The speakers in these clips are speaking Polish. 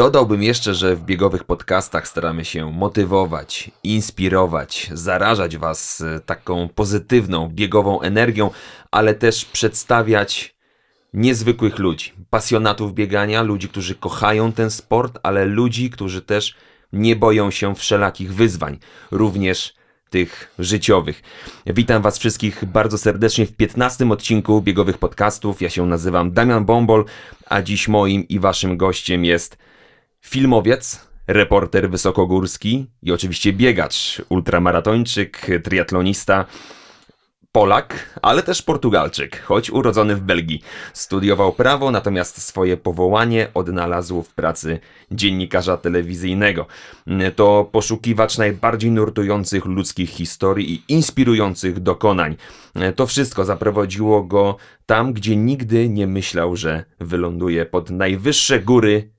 Dodałbym jeszcze, że w biegowych podcastach staramy się motywować, inspirować, zarażać Was e, taką pozytywną, biegową energią, ale też przedstawiać niezwykłych ludzi, pasjonatów biegania, ludzi, którzy kochają ten sport, ale ludzi, którzy też nie boją się wszelakich wyzwań, również tych życiowych. Witam Was wszystkich bardzo serdecznie w 15 odcinku biegowych podcastów. Ja się nazywam Damian Bombol, a dziś moim i Waszym gościem jest filmowiec, reporter wysokogórski i oczywiście biegacz, ultramaratończyk, triatlonista. Polak, ale też Portugalczyk, choć urodzony w Belgii. Studiował prawo, natomiast swoje powołanie odnalazł w pracy dziennikarza telewizyjnego. To poszukiwacz najbardziej nurtujących ludzkich historii i inspirujących dokonań. To wszystko zaprowadziło go tam, gdzie nigdy nie myślał, że wyląduje pod najwyższe góry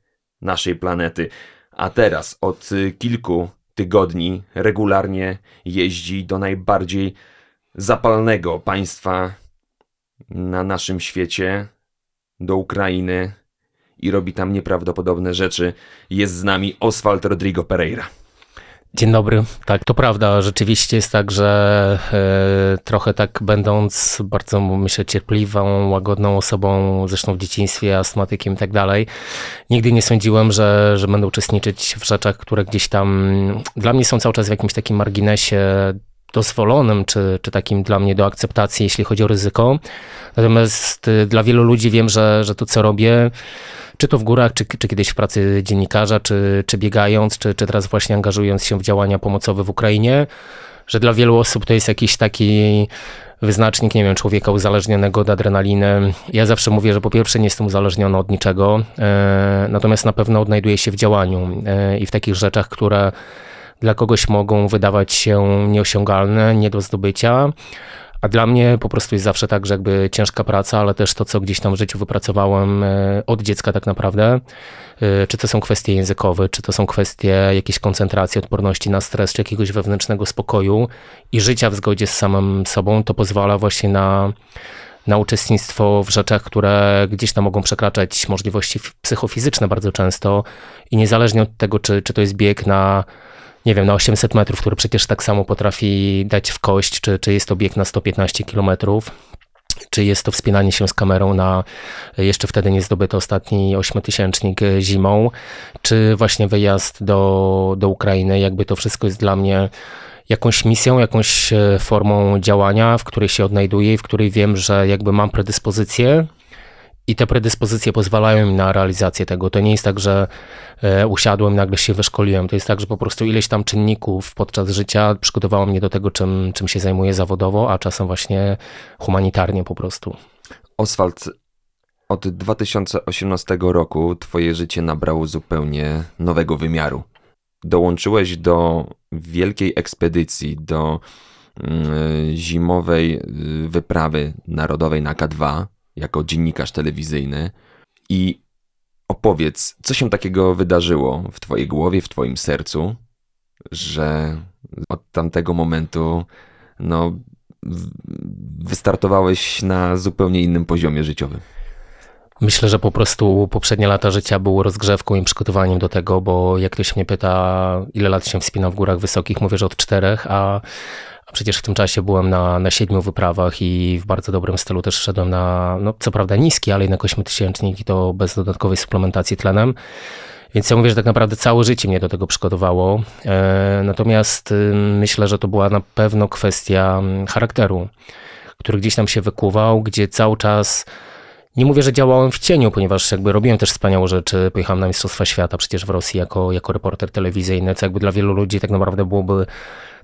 naszej planety. A teraz od kilku tygodni regularnie jeździ do najbardziej zapalnego państwa na naszym świecie, do Ukrainy i robi tam nieprawdopodobne rzeczy. Jest z nami Oswald Rodrigo Pereira. Dzień dobry. Tak, to prawda. Rzeczywiście jest tak, że e, trochę tak będąc bardzo, myślę, cierpliwą, łagodną osobą, zresztą w dzieciństwie, astmatykiem i tak dalej, nigdy nie sądziłem, że, że będę uczestniczyć w rzeczach, które gdzieś tam dla mnie są cały czas w jakimś takim marginesie dozwolonym, czy, czy takim dla mnie do akceptacji, jeśli chodzi o ryzyko. Natomiast y, dla wielu ludzi wiem, że, że to, co robię, czy to w górach, czy, czy kiedyś w pracy dziennikarza, czy, czy biegając, czy, czy teraz właśnie angażując się w działania pomocowe w Ukrainie, że dla wielu osób to jest jakiś taki wyznacznik, nie wiem, człowieka uzależnionego od adrenaliny. Ja zawsze mówię, że po pierwsze nie jestem uzależniony od niczego, e, natomiast na pewno odnajduję się w działaniu e, i w takich rzeczach, które dla kogoś mogą wydawać się nieosiągalne, nie do zdobycia. A dla mnie po prostu jest zawsze tak, że jakby ciężka praca, ale też to, co gdzieś tam w życiu wypracowałem e, od dziecka tak naprawdę, e, czy to są kwestie językowe, czy to są kwestie jakiejś koncentracji, odporności na stres, czy jakiegoś wewnętrznego spokoju i życia w zgodzie z samym sobą, to pozwala właśnie na, na uczestnictwo w rzeczach, które gdzieś tam mogą przekraczać możliwości psychofizyczne bardzo często i niezależnie od tego, czy, czy to jest bieg na nie wiem, na 800 metrów, który przecież tak samo potrafi dać w kość, czy, czy jest to bieg na 115 kilometrów, czy jest to wspinanie się z kamerą na jeszcze wtedy nie zdobyty ostatni ośmiotysięcznik zimą, czy właśnie wyjazd do, do Ukrainy, jakby to wszystko jest dla mnie jakąś misją, jakąś e, formą działania, w której się odnajduję i w której wiem, że jakby mam predyspozycję i te predyspozycje pozwalają mi na realizację tego. To nie jest tak, że e, usiadłem, nagle się wyszkoliłem. To jest tak, że po prostu ileś tam czynników podczas życia przygotowało mnie do tego, czym, czym się zajmuję zawodowo, a czasem właśnie humanitarnie po prostu. Oswald, od 2018 roku twoje życie nabrało zupełnie nowego wymiaru. Dołączyłeś do wielkiej ekspedycji, do mm, zimowej y, wyprawy narodowej na K2 jako dziennikarz telewizyjny i opowiedz, co się takiego wydarzyło w Twojej głowie, w Twoim sercu, że od tamtego momentu no, wystartowałeś na zupełnie innym poziomie życiowym. Myślę, że po prostu poprzednie lata życia były rozgrzewką i przygotowaniem do tego, bo jak ktoś mnie pyta, ile lat się wspina w górach wysokich, mówię, że od czterech, a a przecież w tym czasie byłem na, na siedmiu wyprawach i w bardzo dobrym stylu też szedłem na, no co prawda niski, ale jednak ośmiotysięcznik i to bez dodatkowej suplementacji tlenem. Więc ja mówię, że tak naprawdę całe życie mnie do tego przygotowało. E, natomiast y, myślę, że to była na pewno kwestia mm, charakteru, który gdzieś tam się wykuwał, gdzie cały czas nie mówię, że działałem w cieniu, ponieważ jakby robiłem też wspaniałe rzeczy. Pojechałem na Mistrzostwa Świata przecież w Rosji jako, jako reporter telewizyjny, co jakby dla wielu ludzi tak naprawdę byłoby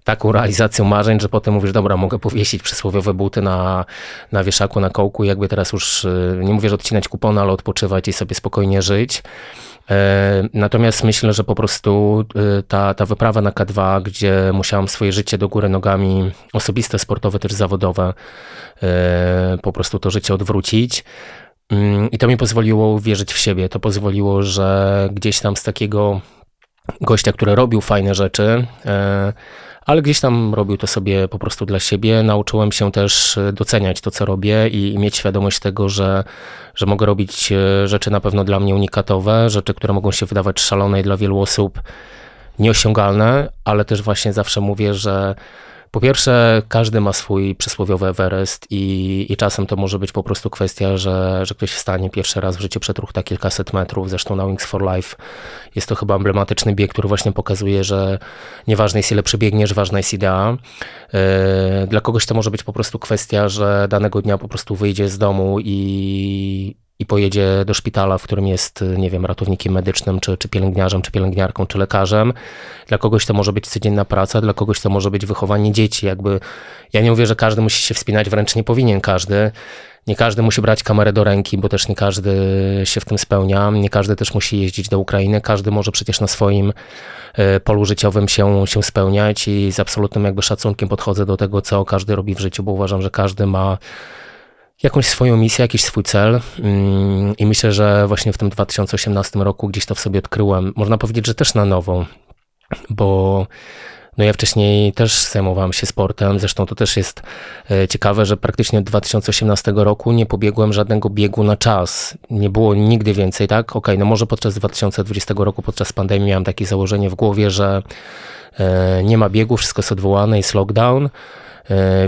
taką realizacją marzeń, że potem mówisz, dobra, mogę powiesić przysłowiowe buty na, na wieszaku, na kołku jakby teraz już, y, nie mówię, że odcinać kupony, ale odpoczywać i sobie spokojnie żyć. E, natomiast myślę, że po prostu y, ta, ta wyprawa na K2, gdzie musiałam swoje życie do góry nogami, osobiste, sportowe, też zawodowe, e, po prostu to życie odwrócić. Mm, I to mi pozwoliło wierzyć w siebie. To pozwoliło, że gdzieś tam z takiego gościa, który robił fajne rzeczy, e, ale gdzieś tam robił to sobie po prostu dla siebie. Nauczyłem się też e, doceniać to, co robię i, i mieć świadomość tego, że, że mogę robić e, rzeczy na pewno dla mnie unikatowe, rzeczy, które mogą się wydawać szalone i dla wielu osób nieosiągalne, ale też właśnie zawsze mówię, że po pierwsze, każdy ma swój przysłowiowy Everest i, i czasem to może być po prostu kwestia, że, że ktoś wstanie pierwszy raz w życiu przetruchta kilkaset metrów. Zresztą na Wings for Life jest to chyba emblematyczny bieg, który właśnie pokazuje, że nieważne jest ile przebiegniesz, ważna jest idea. Yy, dla kogoś to może być po prostu kwestia, że danego dnia po prostu wyjdzie z domu i, i pojedzie do szpitala, w którym jest, nie wiem, ratownikiem medycznym, czy, czy pielęgniarzem, czy pielęgniarką, czy lekarzem. Dla kogoś to może być codzienna praca, dla kogoś to może być wychowanie dzieci. Jakby ja nie mówię, że każdy musi się wspinać, wręcz nie powinien każdy. Nie każdy musi brać kamerę do ręki, bo też nie każdy się w tym spełnia. Nie każdy też musi jeździć do Ukrainy. Każdy może przecież na swoim e, polu życiowym się, się spełniać i z absolutnym jakby szacunkiem podchodzę do tego, co każdy robi w życiu, bo uważam, że każdy ma jakąś swoją misję, jakiś swój cel mm, i myślę, że właśnie w tym 2018 roku gdzieś to w sobie odkryłem. Można powiedzieć, że też na nowo, bo no ja wcześniej też zajmowałem się sportem, zresztą to też jest e, ciekawe, że praktycznie od 2018 roku nie pobiegłem żadnego biegu na czas. Nie było nigdy więcej, tak? Okej, okay, no może podczas 2020 roku, podczas pandemii miałem takie założenie w głowie, że e, nie ma biegu, wszystko jest odwołane, jest lockdown,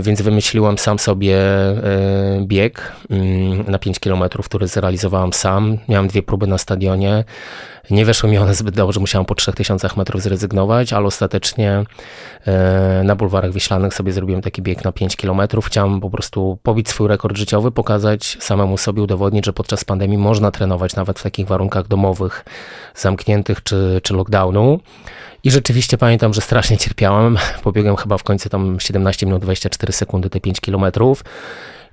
więc wymyśliłem sam sobie e, bieg mm, na 5 km, który zrealizowałem sam. Miałem dwie próby na stadionie. Nie weszły mi one zbyt dobrze, musiałem po 3000 metrów zrezygnować, ale ostatecznie e, na bulwarach Wiślanych sobie zrobiłem taki bieg na 5 km. Chciałem po prostu pobić swój rekord życiowy, pokazać samemu sobie, udowodnić, że podczas pandemii można trenować nawet w takich warunkach domowych, zamkniętych czy, czy lockdownu. I rzeczywiście pamiętam, że strasznie cierpiałem. Pobiegłem chyba w końcu tam 17 minut 24 sekundy te 5 kilometrów.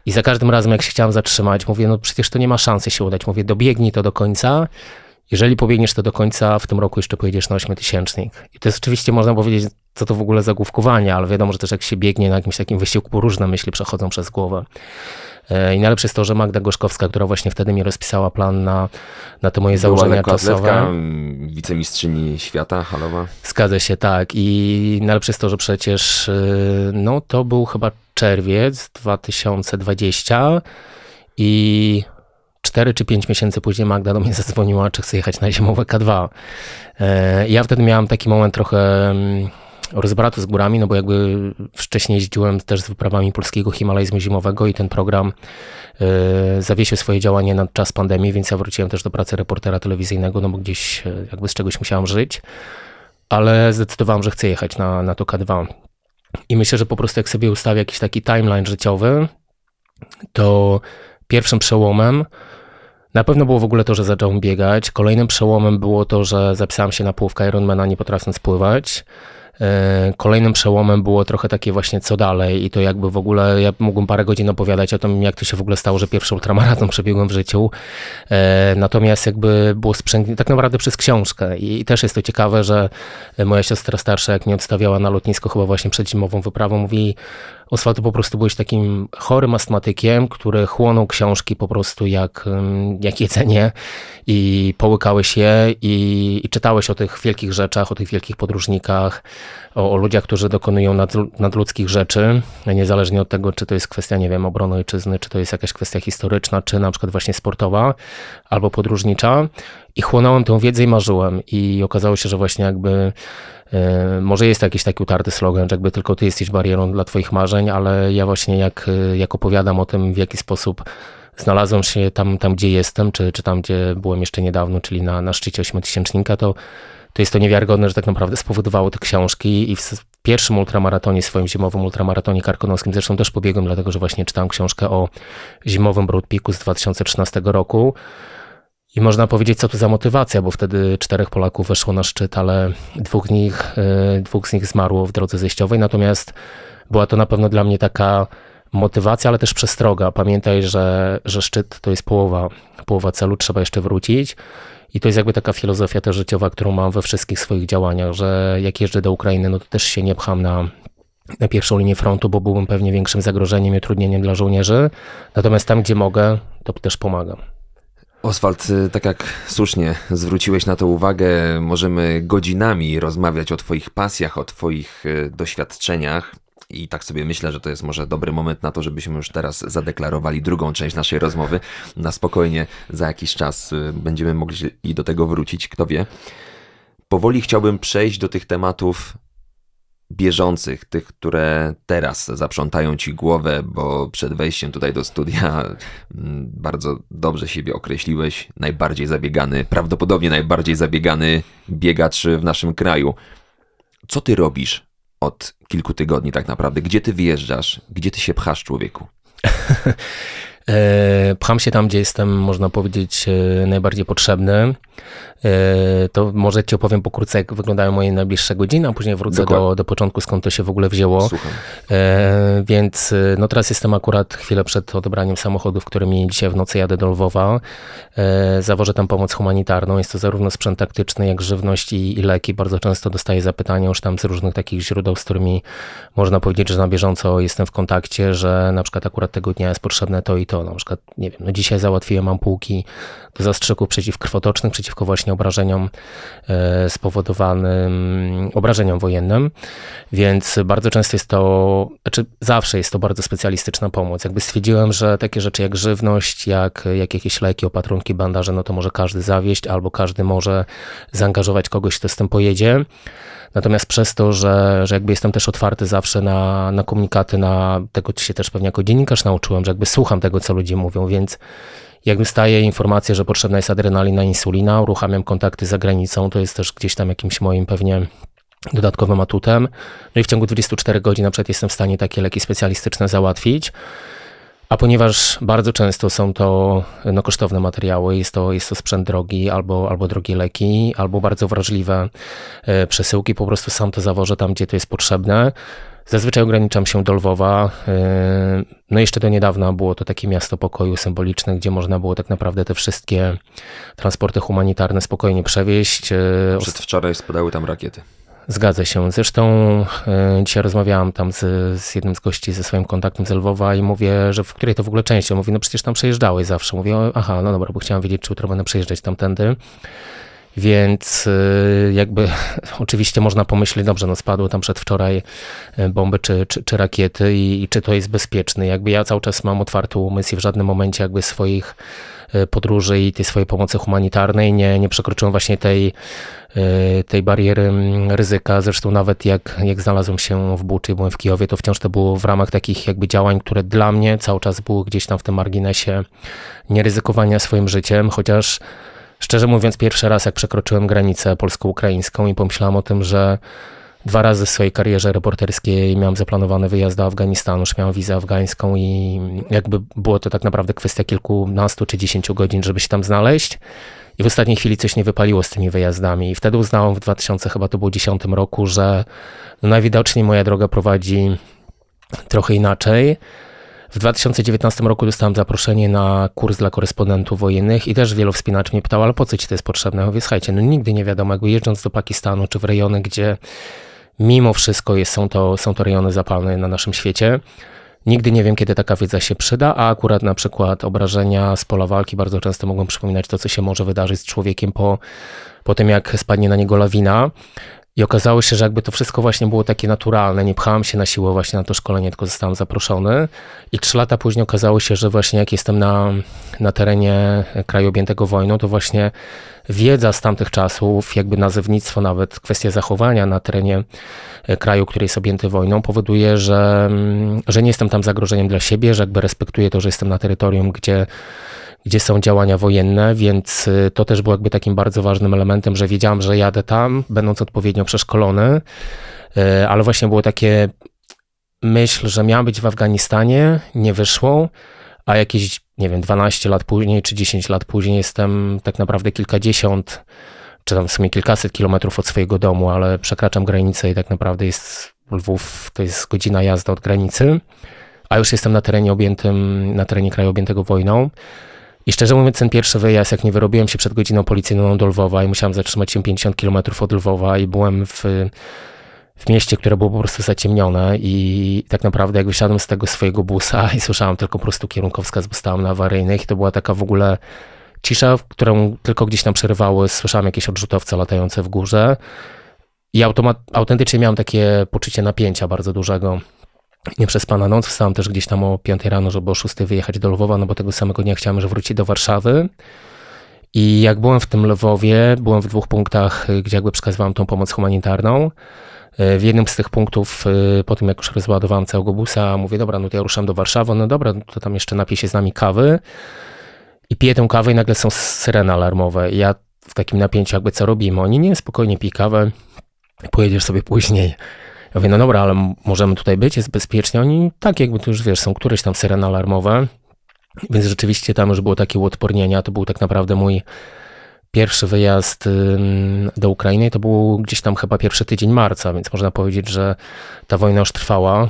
I za każdym razem, jak się chciałem zatrzymać, mówię, no przecież to nie ma szansy się udać. Mówię, dobiegnij to do końca. Jeżeli pobiegniesz to do końca, w tym roku jeszcze pojedziesz na 8000. I to jest oczywiście, można powiedzieć, co to w ogóle za główkowanie, ale wiadomo, że też jak się biegnie na jakimś takim wysiłku, różne myśli przechodzą przez głowę. E, I najlepsze jest to, że Magda Gorzkowska, która właśnie wtedy mi rozpisała plan na, na te moje Była założenia czasowe. Mm, wicemistrzyni świata halowa. Zgadza się, tak. I najlepsze jest to, że przecież y, no, to był chyba czerwiec 2020 i 4 czy 5 miesięcy później Magda do mnie zadzwoniła, czy chce jechać na zimowe K2. E, ja wtedy miałam taki moment trochę mm, rozbratu z górami, no bo jakby wcześniej jeździłem też z wyprawami polskiego Himalajzmu zimowego i ten program yy, zawiesił swoje działanie na czas pandemii, więc ja wróciłem też do pracy reportera telewizyjnego, no bo gdzieś yy, jakby z czegoś musiałem żyć, ale zdecydowałem, że chcę jechać na, na to K2. I myślę, że po prostu jak sobie ustawię jakiś taki timeline życiowy, to pierwszym przełomem na pewno było w ogóle to, że zacząłem biegać. Kolejnym przełomem było to, że zapisałem się na połówkę Ironmana nie potrafiąc pływać. E, kolejnym przełomem było trochę takie właśnie co dalej i to jakby w ogóle, ja mógłbym parę godzin opowiadać o tym, jak to się w ogóle stało, że pierwszy ultramaraton przebiegłem w życiu. E, natomiast jakby było sprzęgnięte tak naprawdę przez książkę i też jest to ciekawe, że moja siostra starsza, jak mnie odstawiała na lotnisko chyba właśnie przed zimową wyprawą, mówi Oswald, po prostu byłeś takim chorym astmatykiem, który chłonął książki po prostu jak, jak jedzenie i połykałeś je i, i czytałeś o tych wielkich rzeczach, o tych wielkich podróżnikach, o, o ludziach, którzy dokonują nad, nadludzkich rzeczy, niezależnie od tego, czy to jest kwestia, nie wiem, obrony ojczyzny, czy to jest jakaś kwestia historyczna, czy na przykład właśnie sportowa albo podróżnicza. I chłonąłem tę wiedzę i marzyłem. I okazało się, że właśnie jakby e, może jest jakiś taki utarty slogan, że jakby tylko ty jesteś barierą dla twoich marzeń, ale ja właśnie jak, jak opowiadam o tym, w jaki sposób znalazłem się tam, tam gdzie jestem, czy, czy tam, gdzie byłem jeszcze niedawno, czyli na, na szczycie ośmiotysięcznika, to, to jest to niewiarygodne, że tak naprawdę spowodowało te książki i w pierwszym ultramaratonie, swoim zimowym ultramaratonie karkonoskim, zresztą też pobiegłem, dlatego że właśnie czytałem książkę o zimowym Broad Peaku z 2013 roku, I można powiedzieć, co to za motywacja, bo wtedy czterech Polaków weszło na szczyt, ale dwóch z nich, dwóch z nich zmarło w drodze zejściowej. Natomiast była to na pewno dla mnie taka motywacja, ale też przestroga. Pamiętaj, że, że szczyt to jest połowa, połowa celu, trzeba jeszcze wrócić. I to jest jakby taka filozofia też życiowa, którą mam we wszystkich swoich działaniach, że jak jeżdżę do Ukrainy, no to też się nie pcham na, na pierwszą linię frontu, bo byłbym pewnie większym zagrożeniem i utrudnieniem dla żołnierzy. Natomiast tam, gdzie mogę, to też pomagam. Oswald, y, tak jak słusznie zwróciłeś na to uwagę, możemy godzinami rozmawiać o Twoich pasjach, o Twoich y, doświadczeniach. I tak sobie myślę, że to jest może dobry moment na to, żebyśmy już teraz zadeklarowali drugą część naszej rozmowy. Na spokojnie za jakiś czas y, będziemy mogli i do tego wrócić, kto wie. Powoli chciałbym przejść do tych tematów bieżących, tych, które teraz zaprzątają ci głowę, bo przed wejściem tutaj do studia mm, bardzo dobrze siebie określiłeś. Najbardziej zabiegany, prawdopodobnie najbardziej zabiegany biegacz w naszym kraju. Co ty robisz od kilku tygodni tak naprawdę? Gdzie ty wyjeżdżasz? Gdzie ty się pchasz, człowieku? E, pcham się tam, gdzie jestem, można powiedzieć, e, najbardziej potrzebny. E, to może ci opowiem pokrótce, jak wyglądają moje najbliższe godziny, a później wrócę do, do początku, skąd to się w ogóle wzięło. Słucham. Więc no teraz jestem akurat chwilę przed odebraniem samochodu, w którym dzisiaj w nocy jadę do Lwowa. Zawożę tam pomoc humanitarną. Jest to zarówno sprzęt taktyczny, jak żywność i, i leki. Bardzo często dostaję zapytania już tam z różnych takich źródeł, z którymi można powiedzieć, że na bieżąco jestem w kontakcie, że na przykład akurat tego dnia jest potrzebne to i to. Na przykład, nie wiem, no dzisiaj załatwiłem ampułki do zastrzyków przeciwkrwotocznych, przeciwko właśnie obrażeniom e, spowodowanym obrażeniom wojennym, więc bardzo często jest to, znaczy zawsze jest to bardzo specjalistyczna pomoc. Jakby stwierdziłem, że takie rzeczy jak żywność, jak, jak jakieś leki, opatrunki, bandaże, no to może każdy zawieść, albo każdy może zaangażować kogoś, kto z tym pojedzie. Natomiast przez to, że, że jakby jestem też otwarty zawsze na, na komunikaty, na tego się też pewnie jako dziennikarz nauczyłem, że jakby słucham tego, co ludzie mówią, więc jak dostaję informację, że potrzebna jest adrenalina, insulina, uruchamiam kontakty za granicą, to jest też gdzieś tam jakimś moim pewnie dodatkowym atutem. No i w ciągu 24 godzin na przykład jestem w stanie takie leki specjalistyczne załatwić. A ponieważ bardzo często są to no, kosztowne materiały, jest to, jest to sprzęt drogi, albo, albo drogie leki, albo bardzo wrażliwe e, przesyłki, po prostu sam to zawożę tam, gdzie to jest potrzebne. Zazwyczaj ograniczam się do Lwowa. E, no jeszcze do niedawna było to takie miasto pokoju symboliczne, gdzie można było tak naprawdę te wszystkie transporty humanitarne spokojnie przewieźć. E, Przedwczoraj spadały tam rakiety. Zgadza się. Zresztą e, dzisiaj rozmawiałam tam z, z jednym z gości ze swoim kontaktem z Lwowa i mówię, że w której to w ogóle części? On mówi, no przecież tam przejeżdżałeś zawsze. Mówię, aha, no dobra, bo chciałam wiedzieć, czy jutro będę przejeżdżać tamtędy. Więc e, jakby oczywiście można pomyśleć, dobrze, no spadły tam przedwczoraj e, bomby czy, czy, czy rakiety i, i, czy to jest bezpieczne. Jakby ja cały czas mam otwarty umysł i w żadnym momencie jakby swoich podróży i tej swojej pomocy humanitarnej nie, nie przekroczyłem właśnie tej tej bariery mm, ryzyka. Zresztą nawet jak, jak znalazłem się w Buczy, byłem w Kijowie, to wciąż to było w ramach takich jakby działań, które dla mnie cały czas były gdzieś tam w tym marginesie nieryzykowania swoim życiem, chociaż szczerze mówiąc pierwszy raz jak przekroczyłem granicę polsko-ukraińską i pomyślałem o tym, że dwa razy w swojej karierze reporterskiej miałem zaplanowane wyjazd do Afganistanu, już miałem wizę afgańską i jakby było to tak naprawdę kwestia kilkunastu czy dziesięciu godzin, żeby się tam znaleźć. I w ostatniej chwili coś nie wypaliło z tymi wyjazdami. I wtedy uznałem w 2000 chyba to było 10 roku, że no najwidoczniej moja droga prowadzi trochę inaczej. W 2019 roku dostałem zaproszenie na kurs dla korespondentów wojennych i też wielu wspinaczy mnie pytało, ale po co ci to jest potrzebne? Mówię, słuchajcie, no nigdy nie wiadomo, jakby jeżdżąc do Pakistanu czy w rejony, gdzie mimo wszystko jest, są, to, są to rejony zapalne na naszym świecie, Nigdy nie wiem, kiedy taka wiedza się przyda, a akurat na przykład obrażenia z pola walki bardzo często mogą przypominać to, co się może wydarzyć z człowiekiem po, po tym, jak spadnie na niego lawina. I okazało się, że jakby to wszystko właśnie było takie naturalne, nie pchałem się na siłę właśnie na to szkolenie, tylko zostałem zaproszony. I trzy lata później okazało się, że właśnie jak jestem na, na terenie kraju objętego wojną, to właśnie wiedza z tamtych czasów, jakby nazewnictwo, nawet kwestia zachowania na terenie e, kraju, który jest objęty wojną, powoduje, że, mm, że nie jestem tam zagrożeniem dla siebie, że jakby respektuję to, że jestem na terytorium, gdzie gdzie są działania wojenne, więc y, to też było jakby takim bardzo ważnym elementem, że wiedziałem, że jadę tam, będąc odpowiednio przeszkolony, y, ale właśnie było takie myśl, że miałem być w Afganistanie, nie wyszło, a jakieś nie wiem, 12 lat później czy 10 lat później jestem tak naprawdę kilkadziesiąt, czy tam w sumie kilkaset kilometrów od swojego domu, ale przekraczam granicę i tak naprawdę jest Lwów, to jest godzina jazdy od granicy, a już jestem na terenie objętym, na terenie kraju objętego wojną. I szczerze mówiąc, ten pierwszy wyjazd, jak nie wyrobiłem się przed godziną policyjną do Lwowa i musiałem zatrzymać się 50 km od Lwowa i byłem w, w mieście, które było po prostu zaciemnione i tak naprawdę jak wysiadłem z tego swojego busa i słyszałem tylko po prostu kierunkowskaz, bo stałem na awaryjnych i to była taka w ogóle cisza, którą tylko gdzieś tam przerywały, słyszałem jakieś odrzutowce latające w górze. I automat, autentycznie miałem takie poczucie napięcia bardzo dużego nie przez pana noc. Wstałem też gdzieś tam o 5 rano, żeby o 6 wyjechać do Lwowa, no bo tego samego dnia chciałem, że wrócić do Warszawy. I jak byłem w tym Lwowie, byłem w dwóch punktach, gdzie jakby przekazywałem tą pomoc humanitarną. W jednym z tych punktów, po tym jak już rozładowałem całego busa, mówię, dobra, no to ja ruszam do Warszawy, no dobra, to tam jeszcze napij się z nami kawy. I piję tę kawę i nagle są syreny alarmowe. I ja w takim napięciu jakby co robimy? Oni nie, spokojnie pij kawę, pojedziesz sobie później. Ja mówię, no dobra, ale możemy tutaj być, jest bezpiecznie. Oni tak jakby to już wiesz, są któreś tam syreny alarmowe, więc rzeczywiście tam już było takie uodpornienia. To był tak naprawdę mój pierwszy wyjazd do Ukrainy. To był gdzieś tam chyba pierwszy tydzień marca, więc można powiedzieć, że ta wojna już trwała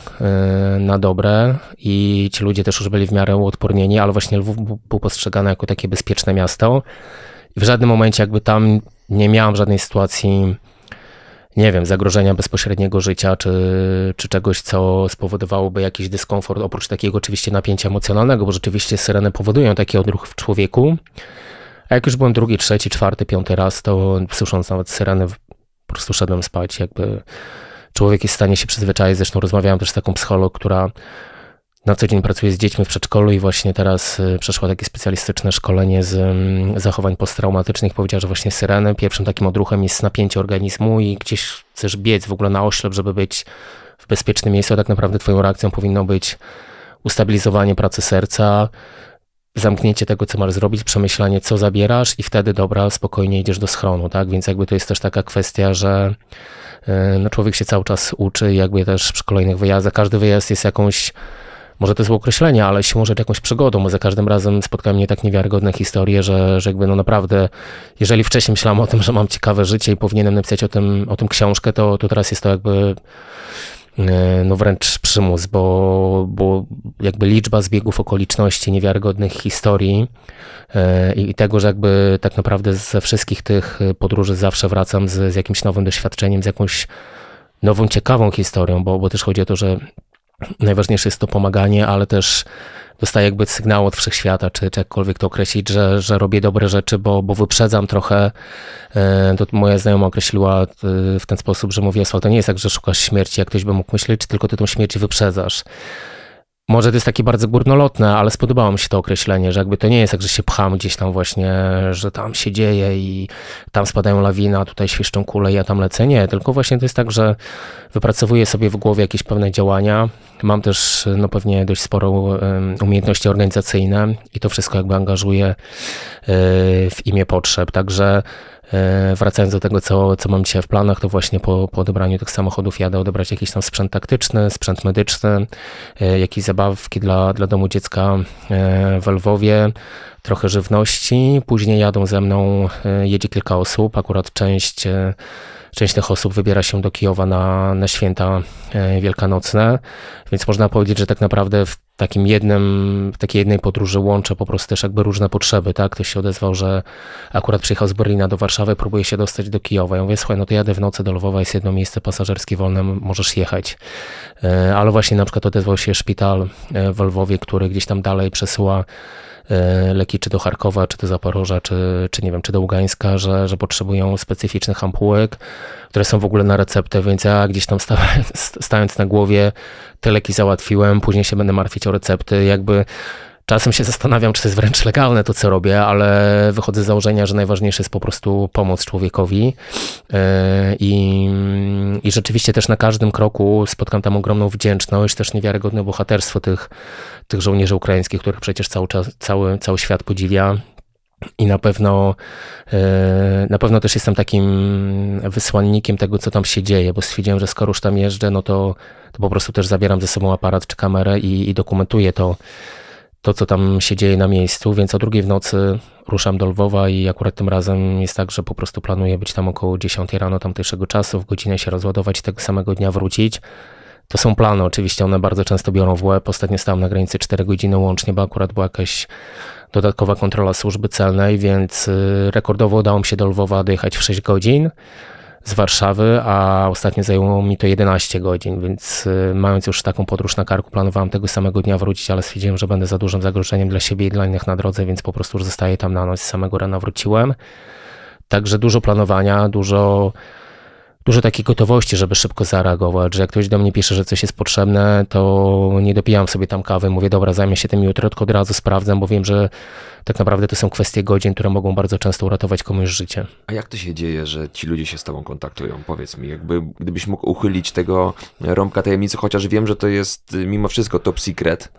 na dobre i ci ludzie też już byli w miarę uodpornieni, ale właśnie Lwów był postrzegany jako takie bezpieczne miasto. W żadnym momencie jakby tam nie miałem żadnej sytuacji nie wiem, zagrożenia bezpośredniego życia, czy, czy czegoś, co spowodowałoby jakiś dyskomfort, oprócz takiego oczywiście napięcia emocjonalnego, bo rzeczywiście syreny powodują taki odruch w człowieku. A jak już byłem drugi, trzeci, czwarty, piąty raz, to słysząc nawet syreny, po prostu szedłem spać. Jakby człowiek jest w stanie się przyzwyczaić. Zresztą rozmawiałem też z taką psycholog, która na co dzień pracuję z dziećmi w przedszkolu i właśnie teraz y, przeszła takie specjalistyczne szkolenie z mm, zachowań posttraumatycznych. Powiedziała, że właśnie syreny pierwszym takim odruchem jest napięcie organizmu i gdzieś chcesz biec w ogóle na oślep, żeby być w bezpiecznym miejscu, a tak naprawdę twoją reakcją powinno być ustabilizowanie pracy serca, zamknięcie tego, co masz zrobić, przemyślanie, co zabierasz i wtedy, dobra, spokojnie idziesz do schronu, tak? Więc jakby to jest też taka kwestia, że y, no, człowiek się cały czas uczy jakby też przy kolejnych wyjazdach. Każdy wyjazd jest jakąś może to jest określenie, ale siłą rzeczy jakąś przygodą, za każdym razem spotkały mnie tak niewiarygodne historie, że, że jakby no naprawdę, jeżeli wcześniej myślałem o tym, że mam ciekawe życie i powinienem napisać o tym, o tym książkę, to, to teraz jest to jakby e, no wręcz przymus, bo, bo jakby liczba zbiegów okoliczności, niewiarygodnych historii e, i tego, że jakby tak naprawdę ze wszystkich tych podróży zawsze wracam z, z jakimś nowym doświadczeniem, z jakąś nową, ciekawą historią, bo, bo też chodzi o to, że najważniejsze jest to pomaganie, ale też dostaję jakby sygnał od wszechświata, czy, czy jakkolwiek to określić, że, że robię dobre rzeczy, bo, bo wyprzedzam trochę. E, to moja znajoma określiła e, w ten sposób, że mówi, to nie jest tak, że szukasz śmierci, jak ktoś by mógł myśleć, tylko ty tą śmierć wyprzedzasz. Może to jest takie bardzo górnolotne, ale spodobało mi się to określenie, że jakby to nie jest tak, że się pcham gdzieś tam właśnie, że tam się dzieje i tam spadają lawina, tutaj świeszczą kule ja tam lecę. Nie, tylko właśnie to jest tak, że wypracowuję sobie w głowie jakieś pewne działania. Mam też no pewnie dość sporo um, umiejętności organizacyjne i to wszystko jakby angażuję y, w imię potrzeb. Także E, wracając do tego, co, co mam dzisiaj w planach, to właśnie po, po odebraniu tych samochodów jadę odebrać jakiś tam sprzęt taktyczny, sprzęt medyczny, e, jakieś zabawki dla, dla domu dziecka e, w Lwowie, trochę żywności. Później jadą ze mną, jedzie kilka osób, akurat część Część tych osób wybiera się do Kijowa na, na święta wielkanocne, więc można powiedzieć, że tak naprawdę w takim jednym, takiej jednej podróży łączę po prostu też jakby różne potrzeby, tak? Ktoś się odezwał, że akurat przyjechał z Berlina do Warszawy, próbuje się dostać do Kijowa. Ja mówię, słuchaj, no to jadę w nocy do Lwowa, jest jedno miejsce pasażerskie wolne, możesz jechać. E, ale właśnie na przykład odezwał się szpital e, w Lwowie, który gdzieś tam dalej przesyła e, leki czy do Charkowa, czy do Zaporoża, czy, czy nie wiem, czy do Ługańska, że, że potrzebują specyficznych ampułek, które są w ogóle na receptę, więc ja gdzieś tam stając na głowie te leki załatwiłem, później się będę martwić o recepty, jakby Czasem się zastanawiam, czy to jest wręcz legalne to, co robię, ale wychodzę z założenia, że najważniejsze jest po prostu pomoc człowiekowi. E, I, i rzeczywiście też na każdym kroku spotkam tam ogromną wdzięczność, też niewiarygodne bohaterstwo tych, tych żołnierzy ukraińskich, których przecież cały, czas, cały, cały świat podziwia. I na pewno, e, na pewno też jestem takim wysłannikiem tego, co tam się dzieje, bo stwierdziłem, że skoro już tam jeżdżę, no to, to po prostu też zabieram ze sobą aparat czy kamerę i, i dokumentuję to, to, co tam się dzieje na miejscu, więc o drugiej w nocy ruszam do Lwowa i akurat tym razem jest tak, że po prostu planuję być tam około 10 rano tamtejszego czasu, w godzinę się rozładować tego samego dnia wrócić. To są plany, oczywiście one bardzo często biorą w łeb. Ostatnio stałem na granicy 4 godziny łącznie, bo akurat była jakaś dodatkowa kontrola służby celnej, więc y, rekordowo udało mi się do Lwowa dojechać w 6 godzin z Warszawy, a ostatnio zajęło mi to 11 godzin, więc y, mając już taką podróż na karku, planowałem tego samego dnia wrócić, ale stwierdziłem, że będę za dużym zagrożeniem dla siebie i dla innych na drodze, więc po prostu już zostaję tam na noc. Z samego rana wróciłem. Także dużo planowania, dużo dużo takiej gotowości, żeby szybko zareagować, że jak ktoś do mnie pisze, że coś jest potrzebne, to nie dopijam sobie tam kawy, mówię, dobra, zajmę się tym jutro, tylko od razu sprawdzam, bo wiem, że tak naprawdę to są kwestie godzin, które mogą bardzo często uratować komuś życie. A jak to się dzieje, że ci ludzie się z tobą kontaktują? Powiedz mi, jakby gdybyś mógł uchylić tego rąbka tajemnicy, chociaż wiem, że to jest y, mimo wszystko top secret,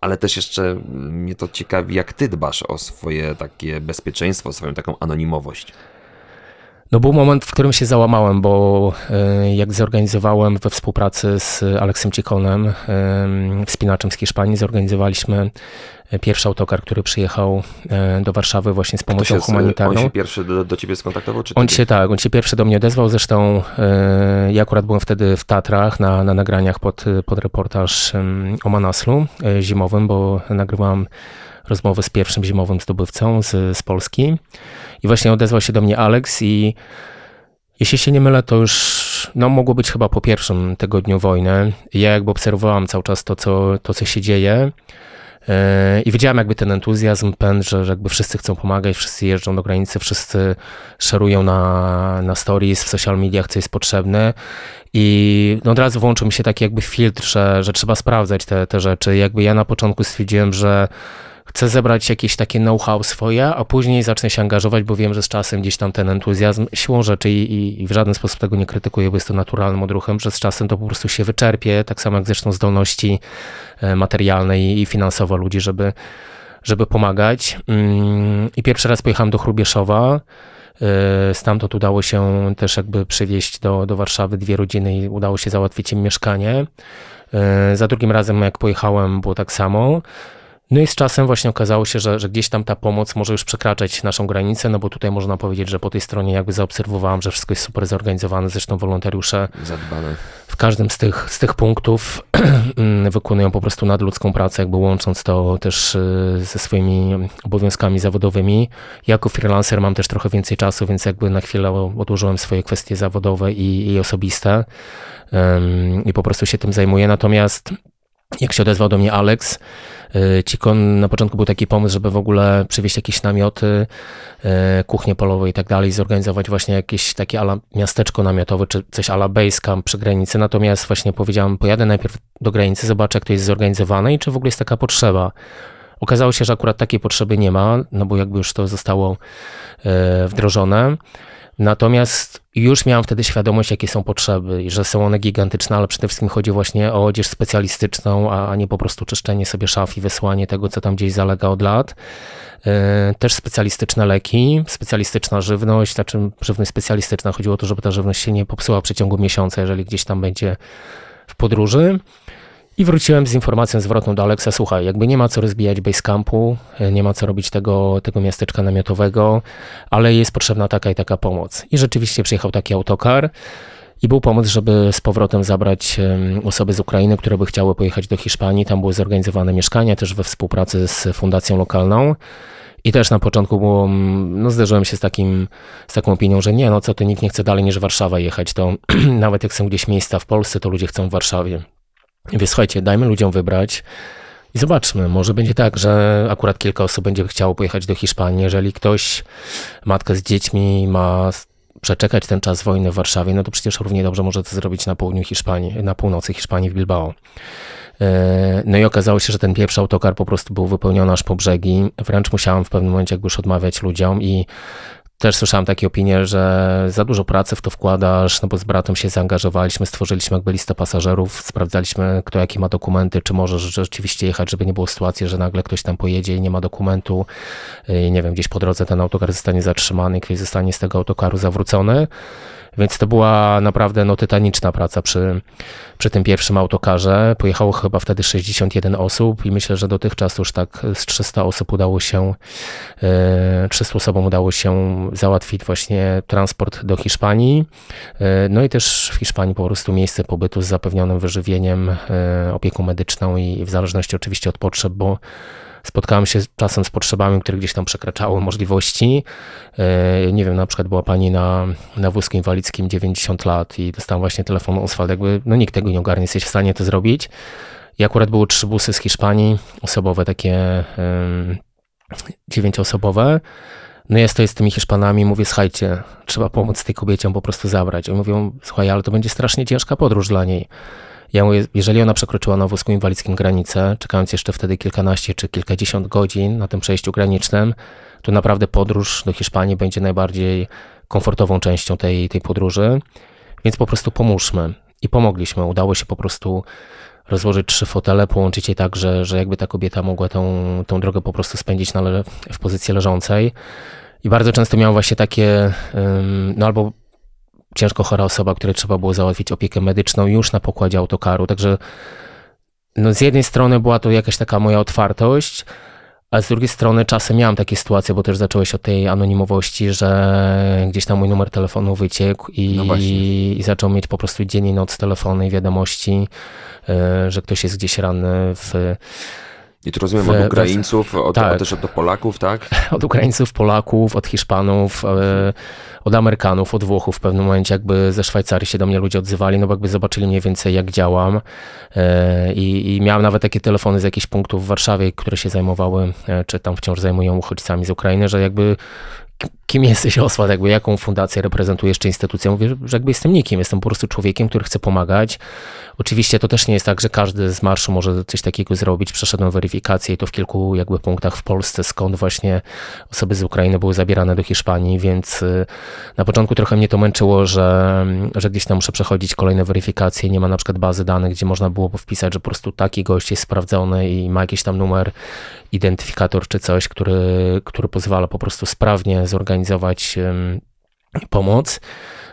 ale też jeszcze mnie to ciekawi, jak ty dbasz o swoje takie bezpieczeństwo, swoją taką anonimowość. No był moment, w którym się załamałem, bo e, jak zorganizowałem we współpracy z Aleksem Cikonem, wspinaczem z Hiszpanii, zorganizowaliśmy pierwszy autokar, który przyjechał e, do Warszawy właśnie z pomocą się, humanitarną. On się pierwszy do, do ciebie skontaktował? Czy on się tak, on się pierwszy do mnie odezwał, zresztą e, ja akurat byłem wtedy w Tatrach na, na nagraniach pod, pod reportaż o Manaslu zimowym, bo nagrywałem rozmowę z pierwszym zimowym zdobywcą z, z Polski. I właśnie odezwał się do mnie Alex i jeśli się nie mylę, to już no, mogło być chyba po pierwszym tygodniu wojny. Ja jakby obserwowałem cały czas to, co, to, co się dzieje. E, I widziałem jakby ten entuzjazm, pęd, że jakby wszyscy chcą pomagać, wszyscy jeżdżą do granicy, wszyscy szerują na, na stories, w social mediach, co jest potrzebne. I no od razu włączył mi się taki jakby filtr, że, że trzeba sprawdzać te, te rzeczy. Jakby ja na początku stwierdziłem, że chcę zebrać jakieś takie know-how swoje, a później zacznę się angażować, bo wiem, że z czasem gdzieś tam ten entuzjazm siłą rzeczy i, i, w żaden sposób tego nie krytykuję, bo jest to naturalnym odruchem, że z czasem to po prostu się wyczerpie, tak samo jak zresztą zdolności e, materialne i, finansowe ludzi, żeby, żeby pomagać. Mm, I pierwszy raz pojechałem do Chrubieszowa, e, Stamtąd udało się też jakby przywieźć do, do Warszawy dwie rodziny i udało się załatwić im mieszkanie. E, za drugim razem, jak pojechałem, było tak samo. No i z czasem właśnie okazało się, że, że gdzieś tam ta pomoc może już przekraczać naszą granicę, no bo tutaj można powiedzieć, że po tej stronie jakby zaobserwowałem, że wszystko jest super zorganizowane, zresztą wolontariusze Zadbane. w każdym z tych, z tych punktów wykonują po prostu nadludzką pracę, jakby łącząc to też y, ze swoimi obowiązkami zawodowymi. Jako freelancer mam też trochę więcej czasu, więc jakby na chwilę odłożyłem swoje kwestie zawodowe i, i osobiste um, i po prostu się tym zajmuję. Natomiast jak się odezwał do mnie Alex, Cikon na początku był taki pomysł, żeby w ogóle przywieźć jakieś namioty, y, kuchnię polową i tak dalej, zorganizować właśnie jakieś takie ala miasteczko namiotowe, czy coś ala base camp przy granicy. Natomiast właśnie powiedziałem, pojadę najpierw do granicy, zobaczę jak to jest zorganizowane i czy w ogóle jest taka potrzeba. Okazało się, że akurat takiej potrzeby nie ma, no bo jakby już to zostało y, wdrożone. Natomiast już miałem wtedy świadomość, jakie są potrzeby i że są one gigantyczne, ale przede wszystkim chodzi właśnie o odzież specjalistyczną, a nie po prostu czyszczenie sobie szaf i wysłanie tego, co tam gdzieś zalega od lat. E, też specjalistyczne leki, specjalistyczna żywność, znaczy żywność specjalistyczna. Chodziło o to, żeby ta żywność się nie popsuła w przeciągu miesiąca, jeżeli gdzieś tam będzie w podróży. I wróciłem z informacją zwrotną do Aleksa, słuchaj, jakby nie ma co rozbijać basecampu, e, nie ma co robić tego, tego miasteczka namiotowego, ale jest potrzebna taka i taka pomoc. I rzeczywiście przyjechał taki autokar i był pomysł, żeby z powrotem zabrać osoby z Ukrainy, które by chciały pojechać do Hiszpanii. Tam były zorganizowane mieszkania też we współpracy z fundacją lokalną. I też na początku było, no zderzyłem się z, takim, z taką opinią, że nie, no co ty, nikt nie chce dalej niż Warszawa jechać, to nawet jak są gdzieś miejsca w Polsce, to ludzie chcą w Warszawie. Więc słuchajcie, dajmy ludziom wybrać i zobaczmy. Może będzie tak, że akurat kilka osób będzie chciało pojechać do Hiszpanii. Jeżeli ktoś, matka z dziećmi ma przeczekać ten czas wojny w Warszawie, no to przecież równie dobrze może to zrobić na południu Hiszpanii, na północy Hiszpanii w Bilbao. E, no i okazało się, że ten pierwszy autokar po prostu był wypełniony aż po brzegi. Wręcz musiałem w pewnym momencie jakby już odmawiać ludziom i też słyszałem takie opinie, że za dużo pracy w to wkładasz, no bo z bratem się zaangażowaliśmy, stworzyliśmy jakby listę pasażerów, sprawdzaliśmy kto jakie ma dokumenty, czy może rzeczywiście jechać, żeby nie było sytuacji, że nagle ktoś tam pojedzie i nie ma dokumentu i nie wiem, gdzieś po drodze ten autokar zostanie zatrzymany ktoś zostanie z tego autokaru zawrócony. Więc to była naprawdę no, tytaniczna praca przy, przy tym pierwszym autokarze. Pojechało chyba wtedy 61 osób i myślę, że dotychczas już tak z 300 osób udało się, 300 e, osobom udało się załatwić właśnie transport do Hiszpanii. E, no i też w Hiszpanii po prostu miejsce pobytu z zapewnionym wyżywieniem, e, opieką medyczną i w zależności oczywiście od potrzeb, bo Spotkałem się czasem z potrzebami, które gdzieś tam przekraczały możliwości. E, nie wiem, na przykład była pani na, na wózku inwalidzkim 90 lat i dostałem właśnie telefon Oswald, jakby no nikt tego nie ogarnie, jesteś w stanie to zrobić. I akurat były trzy busy z Hiszpanii, osobowe takie dziewięcioosobowe. No ja stoję z tymi Hiszpanami mówię, słuchajcie, trzeba pomóc tej kobiecie po prostu zabrać. Oni mówią, słuchaj, ale to będzie strasznie ciężka podróż dla niej. Ja mówię, jeżeli ona przekroczyła na wózku inwalidzkim granicę, czekając jeszcze wtedy kilkanaście czy kilkadziesiąt godzin na tym przejściu granicznym, to naprawdę podróż do Hiszpanii będzie najbardziej komfortową częścią tej, tej podróży. Więc po prostu pomóżmy. I pomogliśmy. Udało się po prostu rozłożyć trzy fotele, połączyć je tak, że, że jakby ta kobieta mogła tą, tą drogę po prostu spędzić na w pozycji leżącej. I bardzo często miał właśnie takie, no albo ciężko chora osoba, której trzeba było załatwić opiekę medyczną już na pokładzie autokaru. Także no z jednej strony była to jakaś taka moja otwartość, a z drugiej strony czasem miałam takie sytuacje, bo też zacząłeś od tej anonimowości, że gdzieś tam mój numer telefonu wyciekł i, no i zaczął mieć po prostu dzień i noc telefony i wiadomości, e, że ktoś jest gdzieś ranny w i tu rozumiem od Ukraińców, od, tak. też od Polaków, tak? Od Ukraińców, Polaków, od Hiszpanów, e, od Amerykanów, od Włochów w pewnym momencie jakby ze Szwajcarii się do mnie ludzie odzywali, no bo jakby zobaczyli mniej więcej jak działam e, i, i miałem nawet takie telefony z jakichś punktów w Warszawie, które się zajmowały, e, czy tam wciąż zajmują uchodźcami z Ukrainy, że jakby kim jesteś Oswald, jakby jaką fundację reprezentujesz, czy instytucję. Mówię, że jakby jestem nikim, jestem po prostu człowiekiem, który chce pomagać. Oczywiście to też nie jest tak, że każdy z marszu może coś takiego zrobić. Przeszedłem weryfikację i to w kilku jakby punktach w Polsce, skąd właśnie osoby z Ukrainy były zabierane do Hiszpanii, więc y, na początku trochę mnie to męczyło, że, że gdzieś tam muszę przechodzić kolejne weryfikacje, nie ma na przykład bazy danych, gdzie można byłoby wpisać, że po prostu taki gość jest sprawdzony i ma jakiś tam numer, identyfikator czy coś, który, który pozwala po prostu sprawnie zorganizować pomoc.